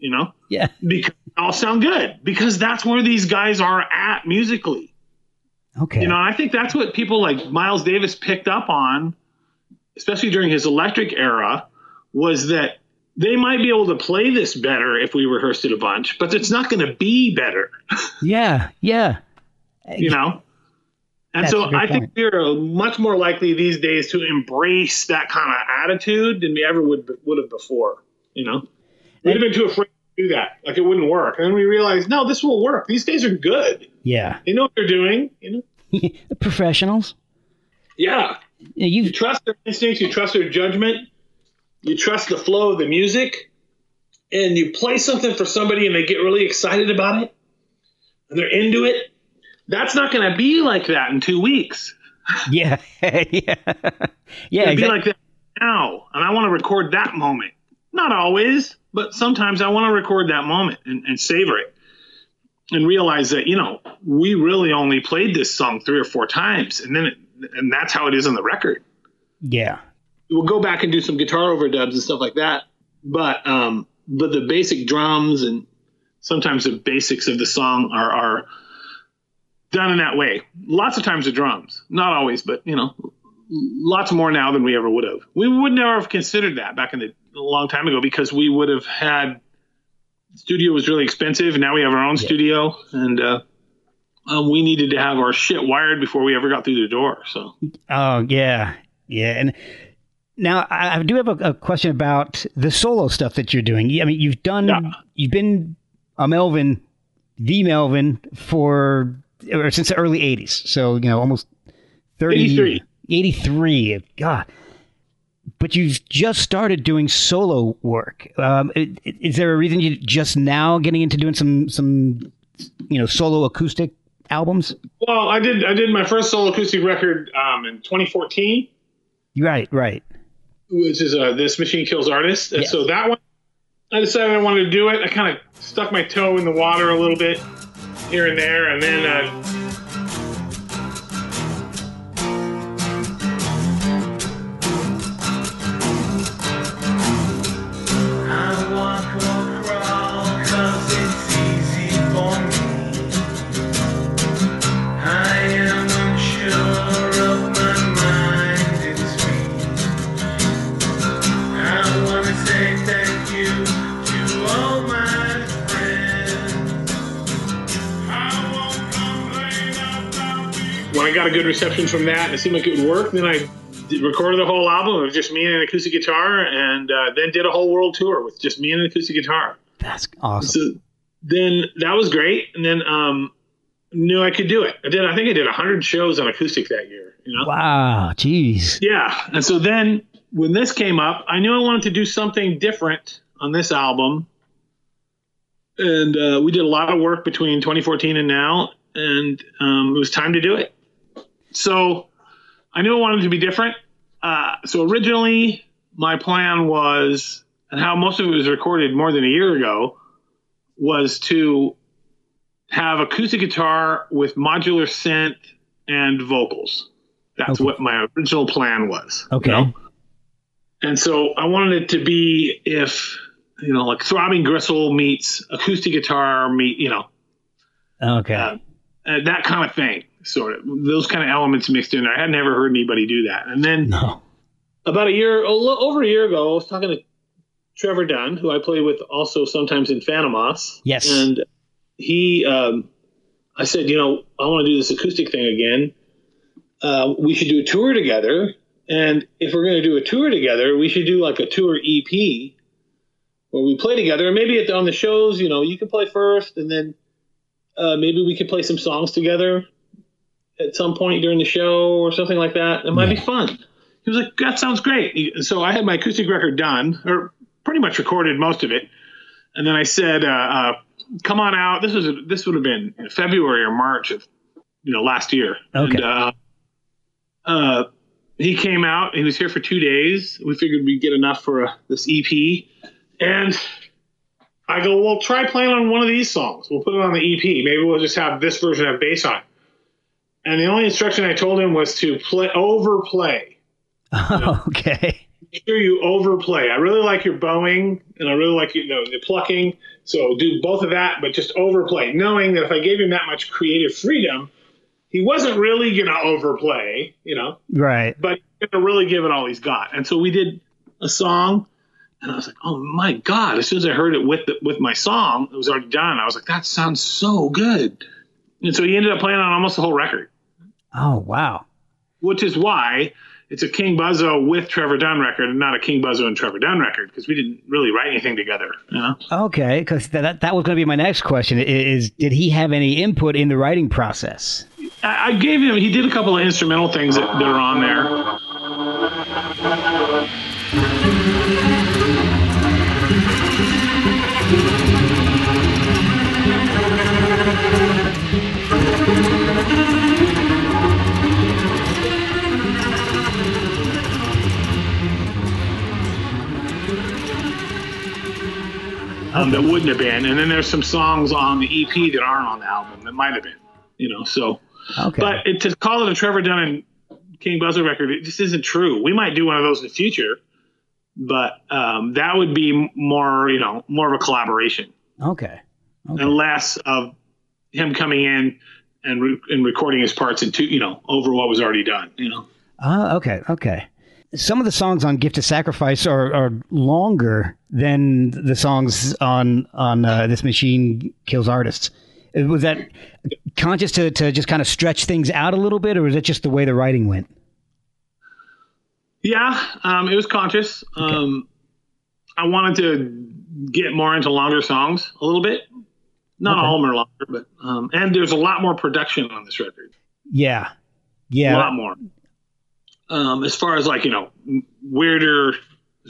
you know Yeah. because they all sound good because that's where these guys are at musically Okay. you know i think that's what people like miles davis picked up on especially during his electric era was that they might be able to play this better if we rehearsed it a bunch but it's not going to be better yeah. Yeah. you know and That's so i think we're much more likely these days to embrace that kind of attitude than we ever would would have before you know we'd have been too afraid do that like it wouldn't work and then we realized no this will work these guys are good Yeah. they know what they're doing you know the professionals. yeah You you trust their instincts you trust their judgment you trust the flow of the music and you play something for somebody and they get really excited about it and they're into it that's not going to be like that in two weeks yeah. yeah. Yeah. It'd be like that now, and I want to record that moment. Not always, but sometimes I want to record that moment and, and savor it, and realize that you know we really only played this song three or four times, and then it, and that's how it is on the record. yeah. We'll go back and do some guitar overdubs and stuff like that, but um, but the basic drums and sometimes the basics of the song are are done in that way. Lots of times the drums, not always, but you know, lots more now than we ever would have. We would never have considered that back in the a long time ago because we would have had studio was really expensive, and now we have our own studio, and uh, um, we needed to have our shit wired before we ever got through the door. So Oh yeah, yeah. And now I, I do have a, a question about the solo stuff that you're doing. I mean, you've done, Yeah. you've been a Melvin, the Melvin for or since the early '80s. So you know, almost thirty. 83. 83. God. But you've just started doing solo work. Um, is there a reason you're just now getting into doing some some you know solo acoustic albums? well, I did I did my first solo acoustic record um, in 2014. Right, right. which is uh, this machine kills artists and Yes. so that one i decided i wanted to do it i kind of stuck my toe in the water a little bit here and there and then uh, i got a good reception from that and it seemed like it would work then i did, recorded a whole album of just me and an acoustic guitar and uh, then did a whole world tour with just me and an acoustic guitar That's awesome. so then that was great and then um, knew i could do it i did i think i did 100 shows on acoustic that year you know Wow, jeez. Yeah. And so then when this came up, I knew I wanted to do something different on this album. And uh, we did a lot of work between 2014 and now, and um, it was time to do it. So I knew I wanted to be different. Uh, so originally, my plan was, and how most of it was recorded more than a year ago, was to have acoustic guitar with modular synth and vocals. That's Okay. what my original plan was. you Okay. know? And so I wanted it to be if, you know, like throbbing gristle meets acoustic guitar meet, you know, Okay. uh, uh, that kind of thing, sort of those kind of elements mixed in there. I had never heard anybody do that. And then no. about a year, a little over a year ago, I was talking to Trevor Dunn, who I play with also sometimes in Fantômas. Yes. And he, um, I said, you know, I want to do this acoustic thing again. Uh, we should do a tour together. And if we're going to do a tour together, we should do like a tour EP where we play together. And maybe at, on the shows, you know, you can play first and then uh, maybe we could play some songs together at some point during the show or something like that. It might be fun. He was like, that sounds great. So I had my acoustic record done, or pretty much recorded most of it. And then I said, uh, uh, come on out. This was, this would have been February or March of, you know, last year. Okay. And, uh, uh, he came out. He was here for two days. We figured we'd get enough for uh, this EP, and I go, well, try playing on one of these songs. We'll put it on the EP. Maybe we'll just have this version have bass on. it." And the only instruction I told him was to play overplay. okay. Make sure you overplay. I really like your bowing, and I really like you know the plucking. So do both of that, but just overplay, knowing that if I gave him that much creative freedom, he wasn't really gonna overplay, you know, Right. but gonna really give it all he's got. And so we did a song, and I was like, oh my god! As soon as I heard it with the, with my song, it was already done. I was like, that sounds so good. And so he ended up playing on almost the whole record Oh wow. which is why it's a King Buzzo with Trevor Dunn record and not a King Buzzo and Trevor Dunn record because we didn't really write anything together. You know? Okay, because that that was going to be my next question. Is did he have any input in the writing process? I, I gave him. He did a couple of instrumental things that, that are on there. Um, that wouldn't have been, and then there's some songs on the EP that aren't on the album that might have been, you know. So, Okay. But it, to call it a Trevor Dunn and King Buzzo record, it just isn't true. We might do one of those in the future, but um, that would be more, you know, more of a collaboration okay. Okay. and less of him coming in and re- and recording his parts into, you know, over what was already done. You know, Ah, okay. Okay. Some of the songs on "Gift of Sacrifice" are, are longer than the songs on on uh, "This Machine Kills Artists." Uh, Was that conscious to, to just kind of stretch things out a little bit, or was it just the way the writing went? yeah, um, it was conscious. Um, I wanted to get more into longer songs a little bit. Not all of them are longer, but um, and there's a lot more production on this record. Yeah. Yeah, a lot more. Um, as far as like you know, weirder,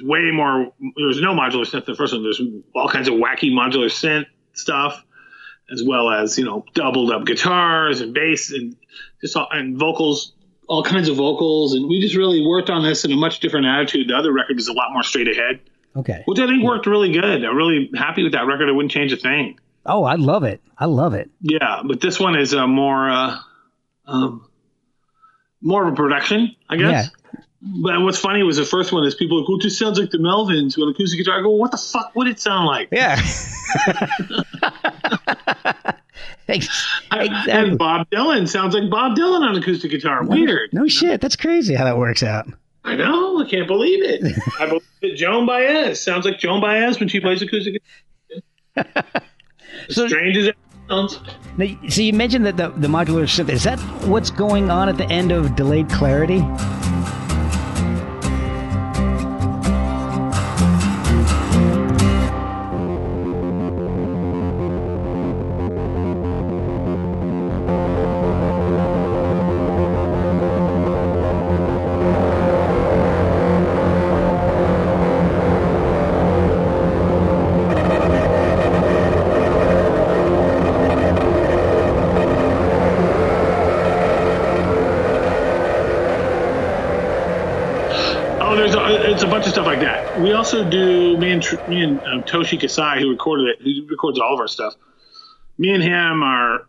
way more. There's no modular synth. in The first one, there's all kinds of wacky modular synth stuff, as well as you know, doubled up guitars and bass and just all, and vocals, all kinds of vocals. And we just really worked on this in a much different attitude. The other record is a lot more straight ahead, Okay. which I think worked really good. I'm really happy with that record. I wouldn't change a thing. Oh, I love it. I love it. Yeah, but this one is a more, uh, um, more of a production, I guess. But what's funny was the first one is people are like, well, it just sounds like the Melvins with acoustic guitar. I go, what the fuck would it sound like? Yeah. Ex- exactly. And Bob Dylan sounds like Bob Dylan on acoustic guitar. Weird. No shit. That's crazy how that works out. I know. I can't believe it. I believe that Joan Baez sounds like Joan Baez when she plays acoustic guitar. So- Strange as it so you mentioned that the, the modular synth is that what's going on at the end of delayed clarity? Also do me and me and um, Toshi Kasai, who recorded it, who records all of our stuff. Me and him are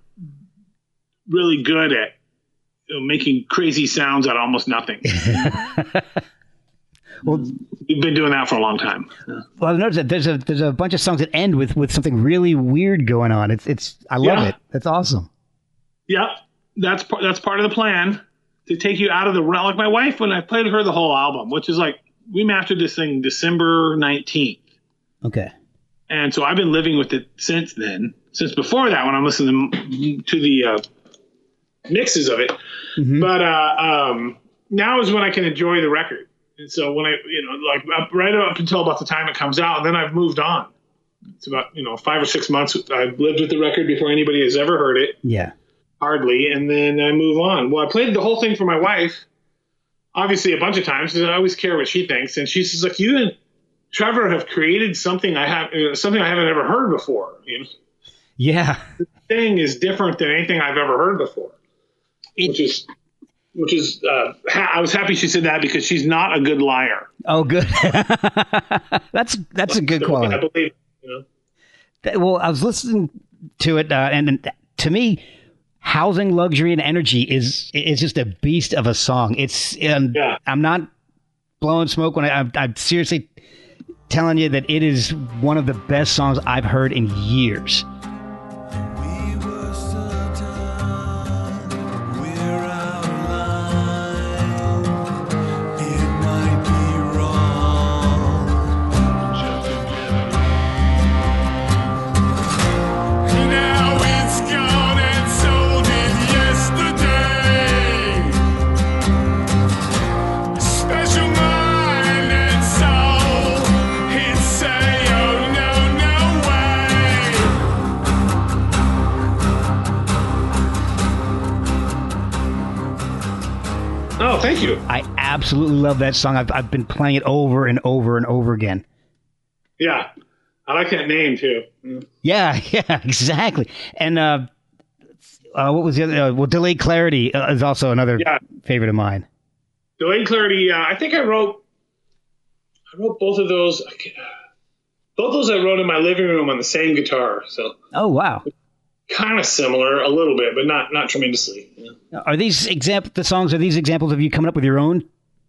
really good at you know, making crazy sounds out of almost nothing. Well, We've been doing that for a long time. well, I noticed that there's a there's a bunch of songs that end with with something really weird going on. It's it's I love Yeah. it. That's awesome. Yep, that's part. That's part of the plan to take you out of the realm. Like my wife, when I played her the whole album, which is like we mastered this thing December nineteenth. Okay. and so I've been living with it since then. Since before that, when I'm listening to the uh, mixes of it, but uh, um, now is when I can enjoy the record. And so when I, you know, like up, right up until about the time it comes out, and then I've moved on. It's about you know five or six months. I've lived with the record before anybody has ever heard it, Yeah. hardly, and then I move on. Well, I played the whole thing for my wife, obviously a bunch of times, because I always care what she thinks, and she says like you and Trevor have created something I have uh, something I haven't ever heard before. You know, Yeah. The thing is different than anything I've ever heard before, which is which is uh, ha- I was happy she said that because she's not a good liar. Oh, good. that's that's a good quality. I believe. You know, That- well, I was listening to it, uh, and, and to me, housing, luxury, and energy is is just a beast of a song. It's and Yeah. I'm not blowing smoke when I, I'm, I'm seriously telling you that it is one of the best songs I've heard in years. Absolutely love that song. I've, I've been playing it over and over and over again. Yeah, I like that name too. Yeah, yeah, exactly. And uh, uh, what was the other? Uh, well, delayed clarity uh, is also another Yeah. favorite of mine. Delayed clarity. Uh, I think I wrote. I wrote both of those. Both those I wrote in my living room on the same guitar, so Oh wow, kind of similar a little bit, but not not tremendously. Yeah. are these example the songs? Are these examples of you coming up with your own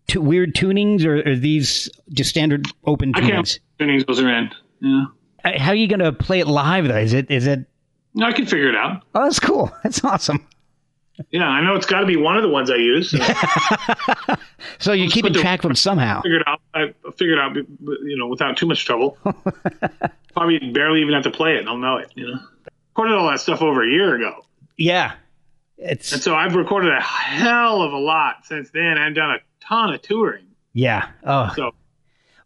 tu- weird tunings, or are these just standard open I can't. tunings? Tunings are in. Yeah. Uh, How are you gonna play it live though? Is it is it? No, I can figure it out. Oh, that's cool. That's awesome. Yeah, I know it's got to be one of the ones I use. So So you're keeping the- track of them somehow. I figured out. I figured out, you know, without too much trouble. Probably barely even have to play it. And I'll know it. You know, recorded all that stuff over a year ago, Yeah, it's and so I've recorded a hell of a lot since then, and done a ton of touring. yeah. Oh, So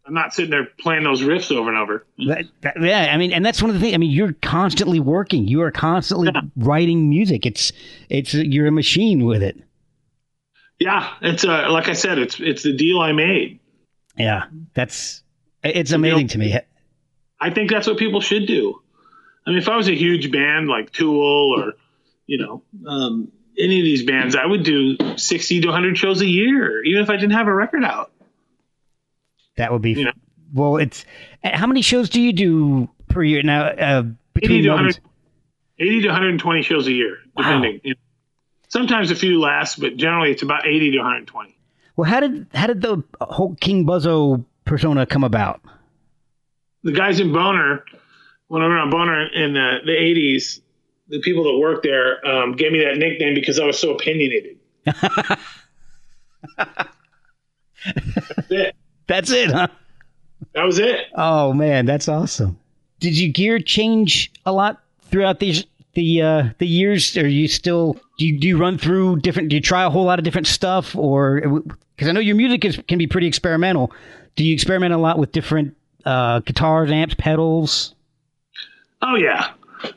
I'm not sitting there playing those riffs over and over. That, that- yeah, I mean, and that's one of the things. I mean, you're constantly working. You are constantly writing music. It's it's you're a machine with it. Yeah, it's uh, like I said, it's it's the deal I made. Yeah, that's it's amazing to me. I think that's what people should do. I mean, if I was a huge band like Tool or, you know, um, any of these bands, I would do 60 to 100 shows a year, even if I didn't have a record out. That would be You know. well. It's how many shows do you do per year now? Uh, 80 between to, moments? 100, 80 to 120 shows a year, depending. You know, sometimes a few less, but generally it's about 80 to 120. Well, how did how did the whole King Buzzo persona come about? The guys in Boner, when I went on Boner in the, the 80s, the people that worked there um, gave me that nickname because I was so opinionated. That's it. That's it, huh? That was it. Oh man, that's awesome. Did your gear change a lot throughout these the uh, the years? Are you still do you, do you run through different? Do you try a whole lot of different stuff, or because I know your music is, can be pretty experimental. Do you experiment a lot with different uh, guitars, amps, pedals? Oh yeah,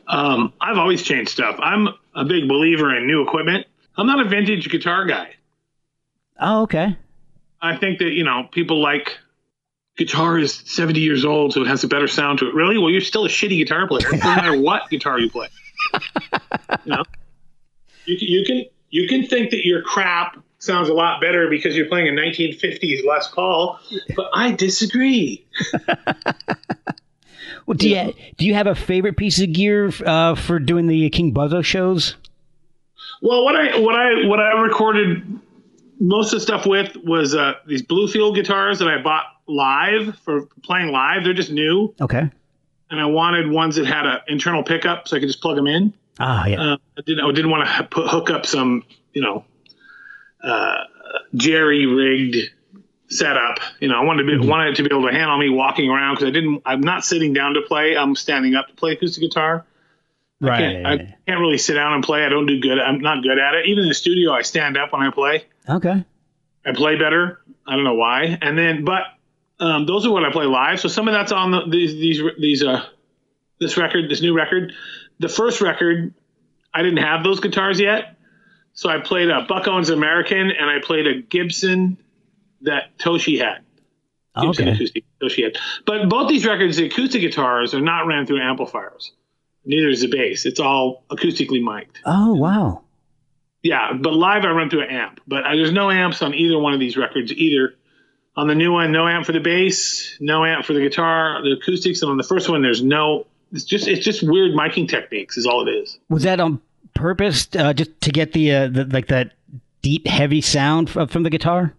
um, I've always changed stuff. I'm a big believer in new equipment. I'm not a vintage guitar guy. Oh, okay. I think that you know people like guitar is 70 years old, so it has a better sound to it. Really? Well, you're still a shitty guitar player. No matter what guitar you play. you know, you, can- you can you can think that your crap sounds a lot better because you're playing a 1950s Les Paul, but I disagree. Well, do you do you have a favorite piece of gear uh, for doing the King Buzzo shows? Well, what I what I what I recorded most of the stuff with was uh, these Bluefield guitars that I bought live for playing live. They're just new, Okay. and I wanted ones that had an internal pickup so I could just plug them in. Ah, yeah. Uh, I didn't I didn't want to put, hook up some you know uh, jerry rigged setup. You know, I wanted to be, wanted it to be able to handle me walking around because I didn't. I'm not sitting down to play. I'm standing up to play acoustic guitar. right. Can't, I can't really sit down and play. I don't do good. I'm not good at it. Even in the studio, I stand up when I play. okay. I play better. I don't know why. And then, but um, those are what I play live. So some of that's on the, these these these uh this record, this new record. The first record, I didn't have those guitars yet, so I played a Buck Owens American and I played a Gibson that Toshi had. Gibson Okay. acoustic Toshi had. But both these records, the acoustic guitars are not ran through amplifiers. Neither is the bass. It's all acoustically mic'd. Oh wow. Yeah, but live I run through an amp. But uh, there's no amps on either one of these records either. On the new one, no amp for the bass, no amp for the guitar, the acoustics, and on the first one, there's no It's just it's just weird miking techniques is all it is. Was that on purpose, uh, just to get the, uh, the like that deep, heavy sound from the guitar?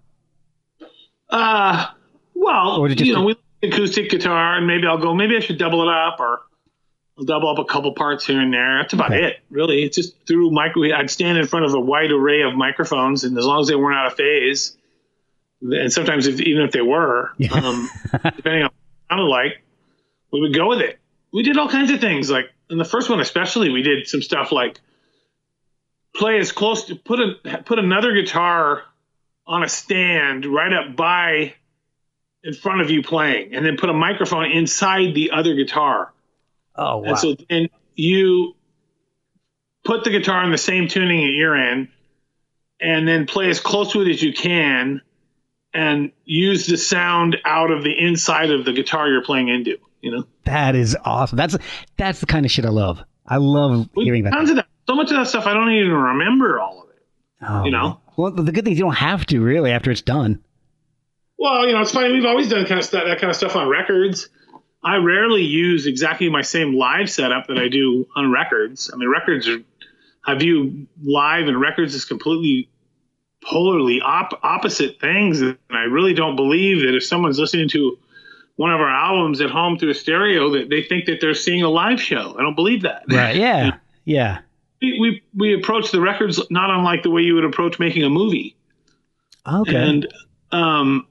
Uh well, it you know, we acoustic guitar, and maybe I'll go. Maybe I should double it up, or I'll double up a couple parts here and there. That's about Okay. it, really. It's just through micro. I'd stand in front of a wide array of microphones, and as long as they weren't out of phase, and sometimes if, even if they were, um, depending on what it sounded like, we would go with it. We did all kinds of things. Like in the first one, especially, we did some stuff like play as close to put a put another guitar on a stand right up by in front of you playing, and then put a microphone inside the other guitar. Oh, wow. And so then you put the guitar in the same tuning that you're in, and then play as close to it as you can, and use the sound out of the inside of the guitar you're playing into. You know, that is awesome. That's that's the kind of shit I love. I love hearing that. tons of that. So much of that stuff I don't even remember all of it. Oh, you know? Well, the good thing is you don't have to really after it's done. Well, you know, it's funny. We've always done kind of that kind of stuff on records. I rarely use exactly my same live setup that I do on records. I mean, records are, I view live and records as completely polarly op- opposite things. And I really don't believe that if someone's listening to one of our albums at home through a stereo, that they think that they're seeing a live show. I don't believe that. Right. Yeah. Yeah. We, we, we approach the records not unlike the way you would approach making a movie. Okay. And um,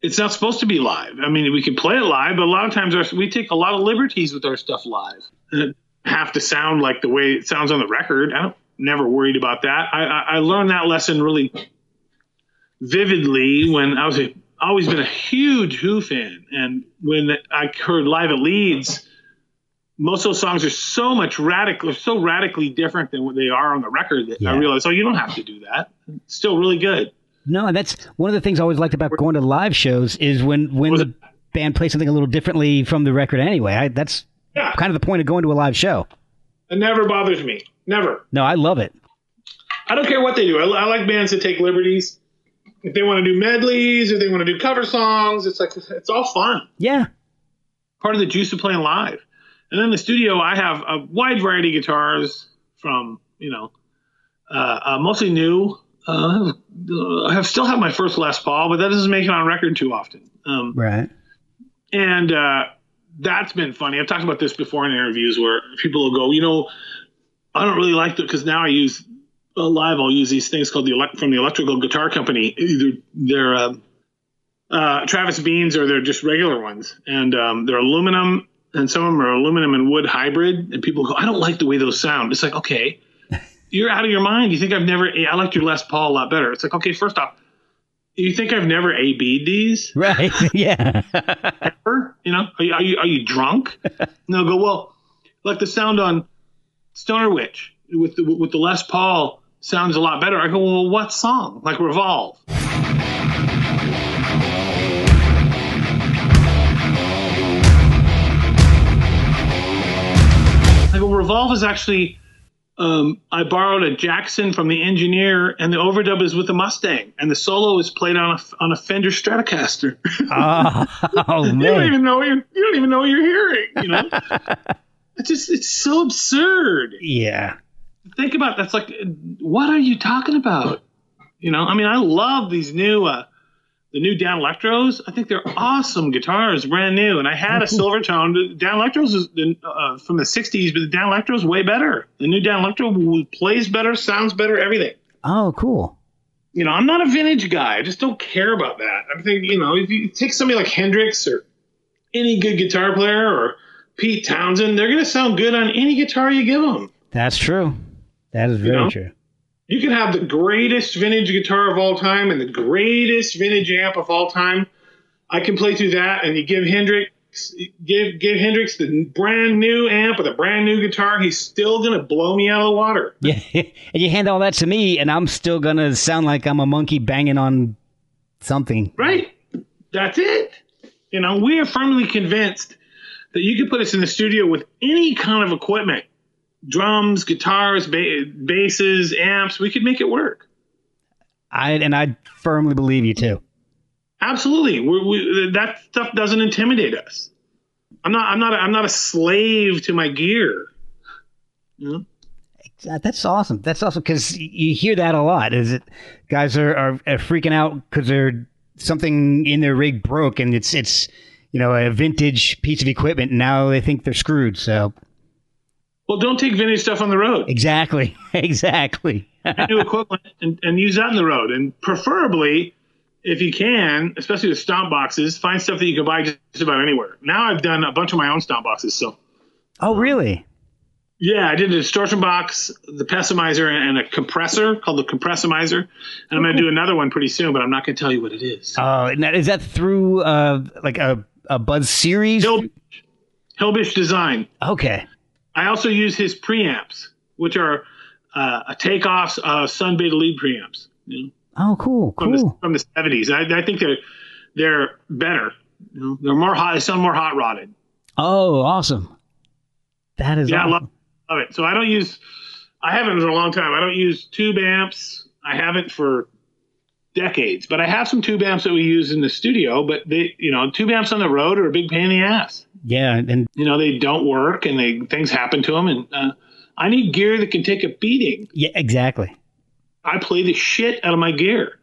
it's not supposed to be live. I mean, we can play it live, but a lot of times our, we take a lot of liberties with our stuff live. And it have to sound like the way it sounds on the record. I don't never worried about that. I, I, I learned that lesson really vividly when I was a, always been a huge Who fan, and when I heard live at Leeds. Most of those songs are so much radical, so radically different than what they are on the record that I Yeah. realized, oh, you don't have to do that. It's still really good. No, and that's one of the things I always liked about going to live shows is when when the band plays something a little differently from the record. Anyway, I, that's Yeah. kind of the point of going to a live show. It never bothers me. Never. No, I love it. I don't care what they do. I, I like bands that take liberties. If they want to do medleys, if they want to do cover songs, it's like it's all fun. Yeah. Part of the juice of playing live. And then in the studio, I have a wide variety of guitars from you know, uh, uh, mostly new. Uh, I have still have my first Les Paul, but that doesn't make it on record too often. Um, Right. and uh, that's been funny. I've talked about this before in interviews where people will go, you know, I don't really like it because now I use uh, live. I'll use these things called the elect from the electrical guitar company. Either they're uh, uh, Travis Beans or they're just regular ones, and um, they're aluminum, and some of them are aluminum and wood hybrid. And people go, I don't like the way those sound. It's like, okay, you're out of your mind. You think I've never? I liked your Les Paul a lot better. It's like, okay, first off. You think I've never AB'd these? Right. yeah. ever? You know, are you, are you, are you drunk? and they'll go, well, like the sound on Stoner Witch with the, with the Les Paul sounds a lot better. I go, well, what song? Like Revolve. Revolve is actually. Um, I borrowed a Jackson from the engineer, and the overdub is with the Mustang, and the solo is played on a on a Fender Stratocaster. Oh, oh you don't even know you're, you don't even know what you're hearing. You know, it's just it's so absurd. Yeah. Think about that's like, what are you talking about? You know, I mean, I love these new uh, the new Danelectros. I think they're awesome guitars, brand new. And I had a Silvertone. Danelectros is uh, from the '60s, but the Danelectro's way better. The new Dan Electro plays better, sounds better, everything Oh, cool. you know, I'm not a vintage guy. I just don't care about that. I'm thinking, you know, if you take somebody like Hendrix or any good guitar player or Pete Townshend, they're going to sound good on any guitar you give them. That's true. That is very know? true. You can have the greatest vintage guitar of all time and the greatest vintage amp of all time. I can play through that, and you give Hendrix give give Hendrix the brand new amp with a brand new guitar. He's still going to blow me out of the water. Yeah. and you hand all that to me, and I'm still gonna sound like I'm a monkey banging on something. Right. That's it. You know, we are firmly convinced that you could put us in the studio with any kind of equipment drums, guitars, ba- basses, amps. We could make it work. I and I firmly believe you too. Absolutely. We, we, that stuff doesn't intimidate us. I'm not. I'm not. I'm not a slave to my gear. You know? Uh, that's awesome. That's awesome because you hear that a lot. Is it guys are, are, are freaking out because they're something in their rig broke and it's it's you know a vintage piece of equipment and now they think they're screwed. So Well, don't take vintage stuff on the road. exactly, exactly. New equipment and, and use that on the road. And preferably, if you can, especially with stomp boxes, find stuff that you can buy just about anywhere. Now I've done a bunch of my own stomp boxes. So oh really? yeah, I did a distortion box, the pessimizer, and a compressor called the compressimizer. And I'm going to do another one pretty soon, but I'm not going to tell you what it is. Oh, and that- is that through uh like a a Buzz series? Hill, Hilbish Design. Okay. I also use his preamps, which are uh, a takeoffs of Sunn Beta Lead preamps you know, Oh, cool, from, the, cool. from the 70s. I, I think they're they're better. You know, they're more hot. Sound more hot rodded. Oh, awesome. That is Yeah, I love, love it. So I don't use. I haven't for a long time. I don't use tube amps. I haven't for decades, but I have some tube amps that we use in the studio. But they, you know, tube amps on the road are a big pain in the ass. Yeah, and You know, they don't work and they things happen to them. And uh, I need gear that can take a beating. yeah, exactly. I play the shit out of my gear.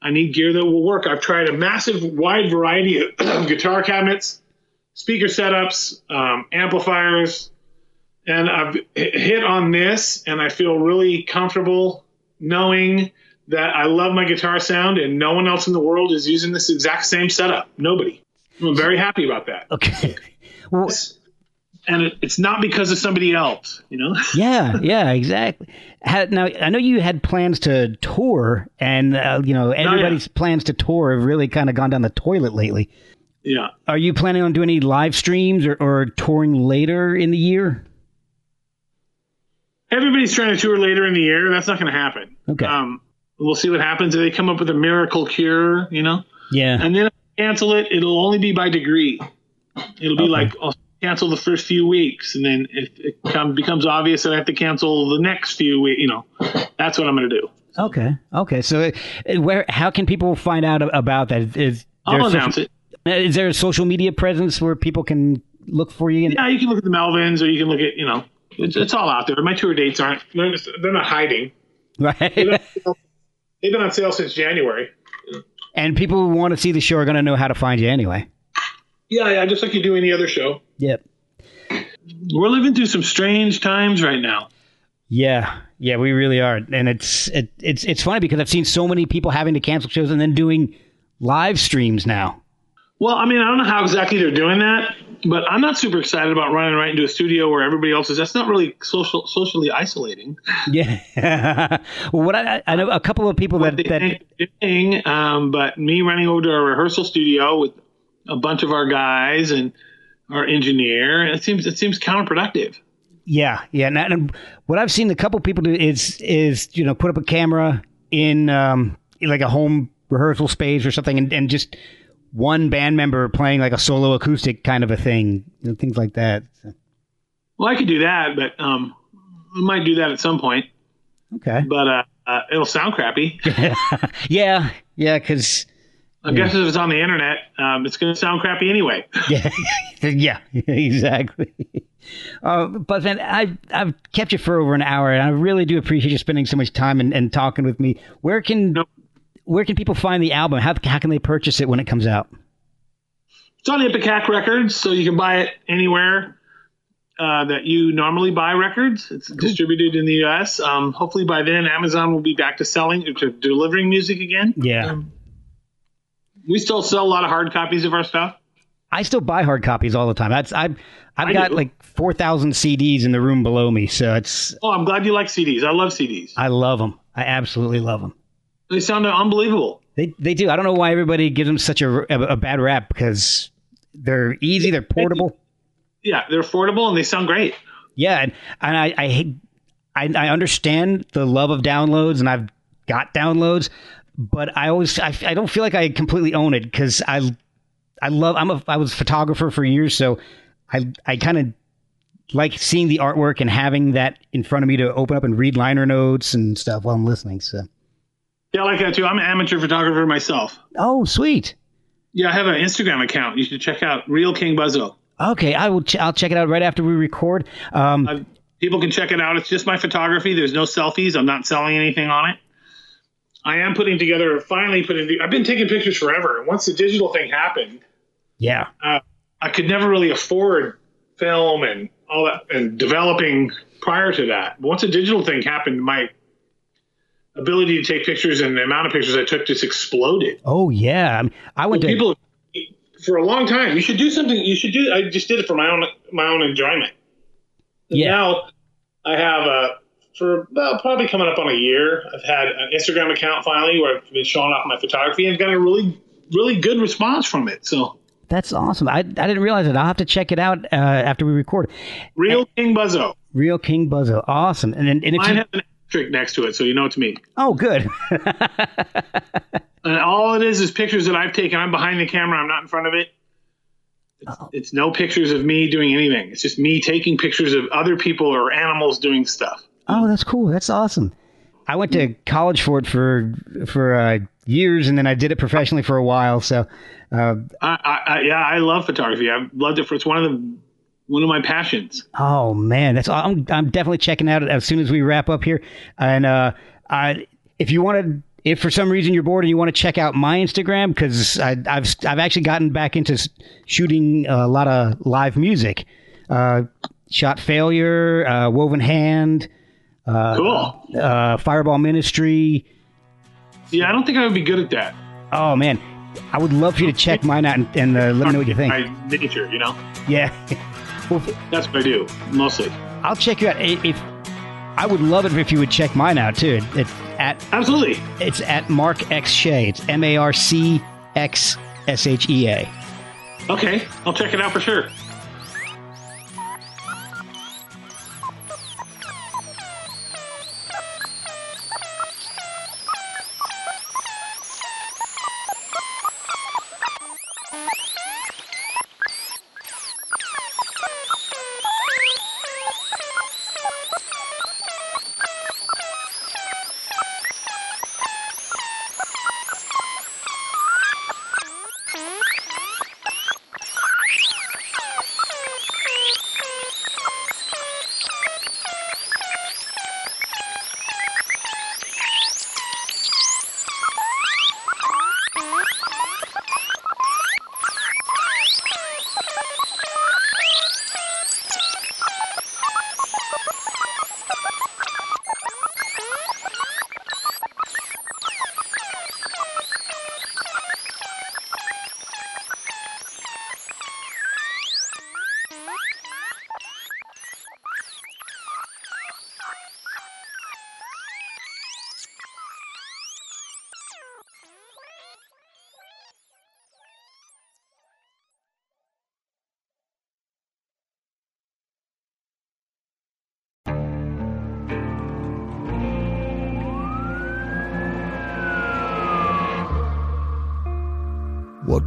I need gear that will work. I've tried a massive, wide variety of guitar cabinets, speaker setups, um, amplifiers, and I've hit on this, and I feel really comfortable knowing that I love my guitar sound, and no one else in the world is using this exact same setup. Nobody. I'm very happy about that. Okay. Well, And it, it's not because of somebody else, you know? yeah, yeah, exactly. Had, now I know you had plans to tour, and uh, you know everybody's plans to tour have really kind of gone down the toilet lately. yeah. Are you planning on doing any live streams or, or touring later in the year? everybody's trying to tour later in the year. That's not going to happen. Okay. Um, we'll see what happens if they come up with a miracle cure, you know. Yeah. And then cancel it, it'll only be by degree. It'll be Okay. like I'll cancel the first few weeks, and then if it come, becomes obvious that I have to cancel the next few weeks, you know, that's what I'm going to do. Okay. Okay. So, uh, where? How can people find out about that? Is I'll a social- announce it. uh, there a social media presence where people can look for you? And, Yeah, you can look at the Melvins, or you can look at, you know, it's, it's all out there. My tour dates aren't; they're, just- they're not hiding. Right. They've been on sale since January. and people who want to see the show are going to know how to find you anyway. Yeah, yeah, just like you do any other show. Yep. We're living through some strange times right now. Yeah, yeah, we really are, and it's it, it's it's funny because I've seen so many people having to cancel shows and then doing live streams now. Well, I mean, I don't know how exactly they're doing that, but I'm not super excited about running right into a studio where everybody else is. That's not really social, socially isolating. Yeah. well, what I I know a couple of people that They that they're doing, um, but me running over to a rehearsal studio with a bunch of our guys and our engineer, it seems it seems counterproductive. yeah yeah. And, and what I've seen a couple people do is is you know put up a camera in um in like a home rehearsal space or something and, and just one band member playing like a solo acoustic kind of a thing, you know, things like that. So, Well, I could do that, but um, I might do that at some point. okay. But uh, uh, it'll sound crappy. yeah, yeah, because I guess if it's on the internet, um, it's going to sound crappy anyway. yeah, yeah, exactly. Uh, but then I've I've kept you for over an hour, and I really do appreciate you spending so much time and, and talking with me. Where can Nope. where can people find the album? How how can they purchase it when it comes out? It's on Ipecac Records, so you can buy it anywhere uh, that you normally buy records. It's distributed in the U.S. Um, hopefully by then, Amazon will be back to selling to delivering music again. Yeah, Um, we still sell a lot of hard copies of our stuff. I still buy hard copies all the time. That's I've I've I got do. like four thousand CDs in the room below me, so it's Oh, I'm glad you like CDs. I love CDs. I love them. I absolutely love them. They sound unbelievable. They they do. I don't know why everybody gives them such a, a, a bad rap because they're easy, they're portable. Yeah, they're affordable and they sound great. Yeah, and, and I I, hate, I I understand the love of downloads, and I've got downloads, but I always I, I don't feel like I completely own it because I I love I'm a I was a photographer for years, so I I kind of like seeing the artwork and having that in front of me to open up and read liner notes and stuff while I'm listening. So Yeah, I like that too. I'm an amateur photographer myself. oh sweet. Yeah, I have an Instagram account. You should check out Real King Buzzo. Okay, I will. Ch- I'll check it out right after we record. Um, Uh, people can check it out. It's just my photography. There's no selfies. I'm not selling anything on it. I am putting together, finally putting. I've been taking pictures forever, and once the digital thing happened, yeah. uh, I could never really afford film and all that and developing prior to that. But once the digital thing happened, my ability to take pictures and the amount of pictures I took just exploded. Oh yeah. I, mean, I went to. People for a long time. You should do something. You should do. I just did it for my own my own enjoyment. And Yeah. Now I have a for about probably coming up on a year. I've had an Instagram account finally where I've been showing off my photography and got a really really good response from it. So That's awesome. I, I didn't realize it. I'll have to check it out uh, after we record. real King Buzzo. Real King Buzzo. Awesome. And then and if Mine you, has an asterisk next to it, so you know it's me. oh good. And all it is is pictures that I've taken. I'm behind the camera. I'm not in front of it. It's, Oh. it's no pictures of me doing anything. It's just me taking pictures of other people or animals doing stuff. Oh, that's cool. That's awesome. I went to college for it for for uh, years, and then I did it professionally for a while. So uh, I, I, yeah, I love photography. I've loved it for it's one of the one of my passions. Oh man, that's I'm I'm definitely checking out as soon as we wrap up here. And uh, I, if you want to, if for some reason you're bored and you want to check out my Instagram, because I've I've actually gotten back into shooting a lot of live music. Uh, shot failure, uh, Wovenhand, cool. uh, Fireball Ministry. Yeah, I don't think I would be good at that. Oh man, I would love for you to check mine out and, and uh, let me know what you think. By nature, you know, Yeah. well, that's what I do mostly. I'll check you out. I- If I would love it if you would check mine out too. It's at Absolutely. It's at Marc X Shea. It's M A R C X S H E A. Okay, I'll check it out for sure.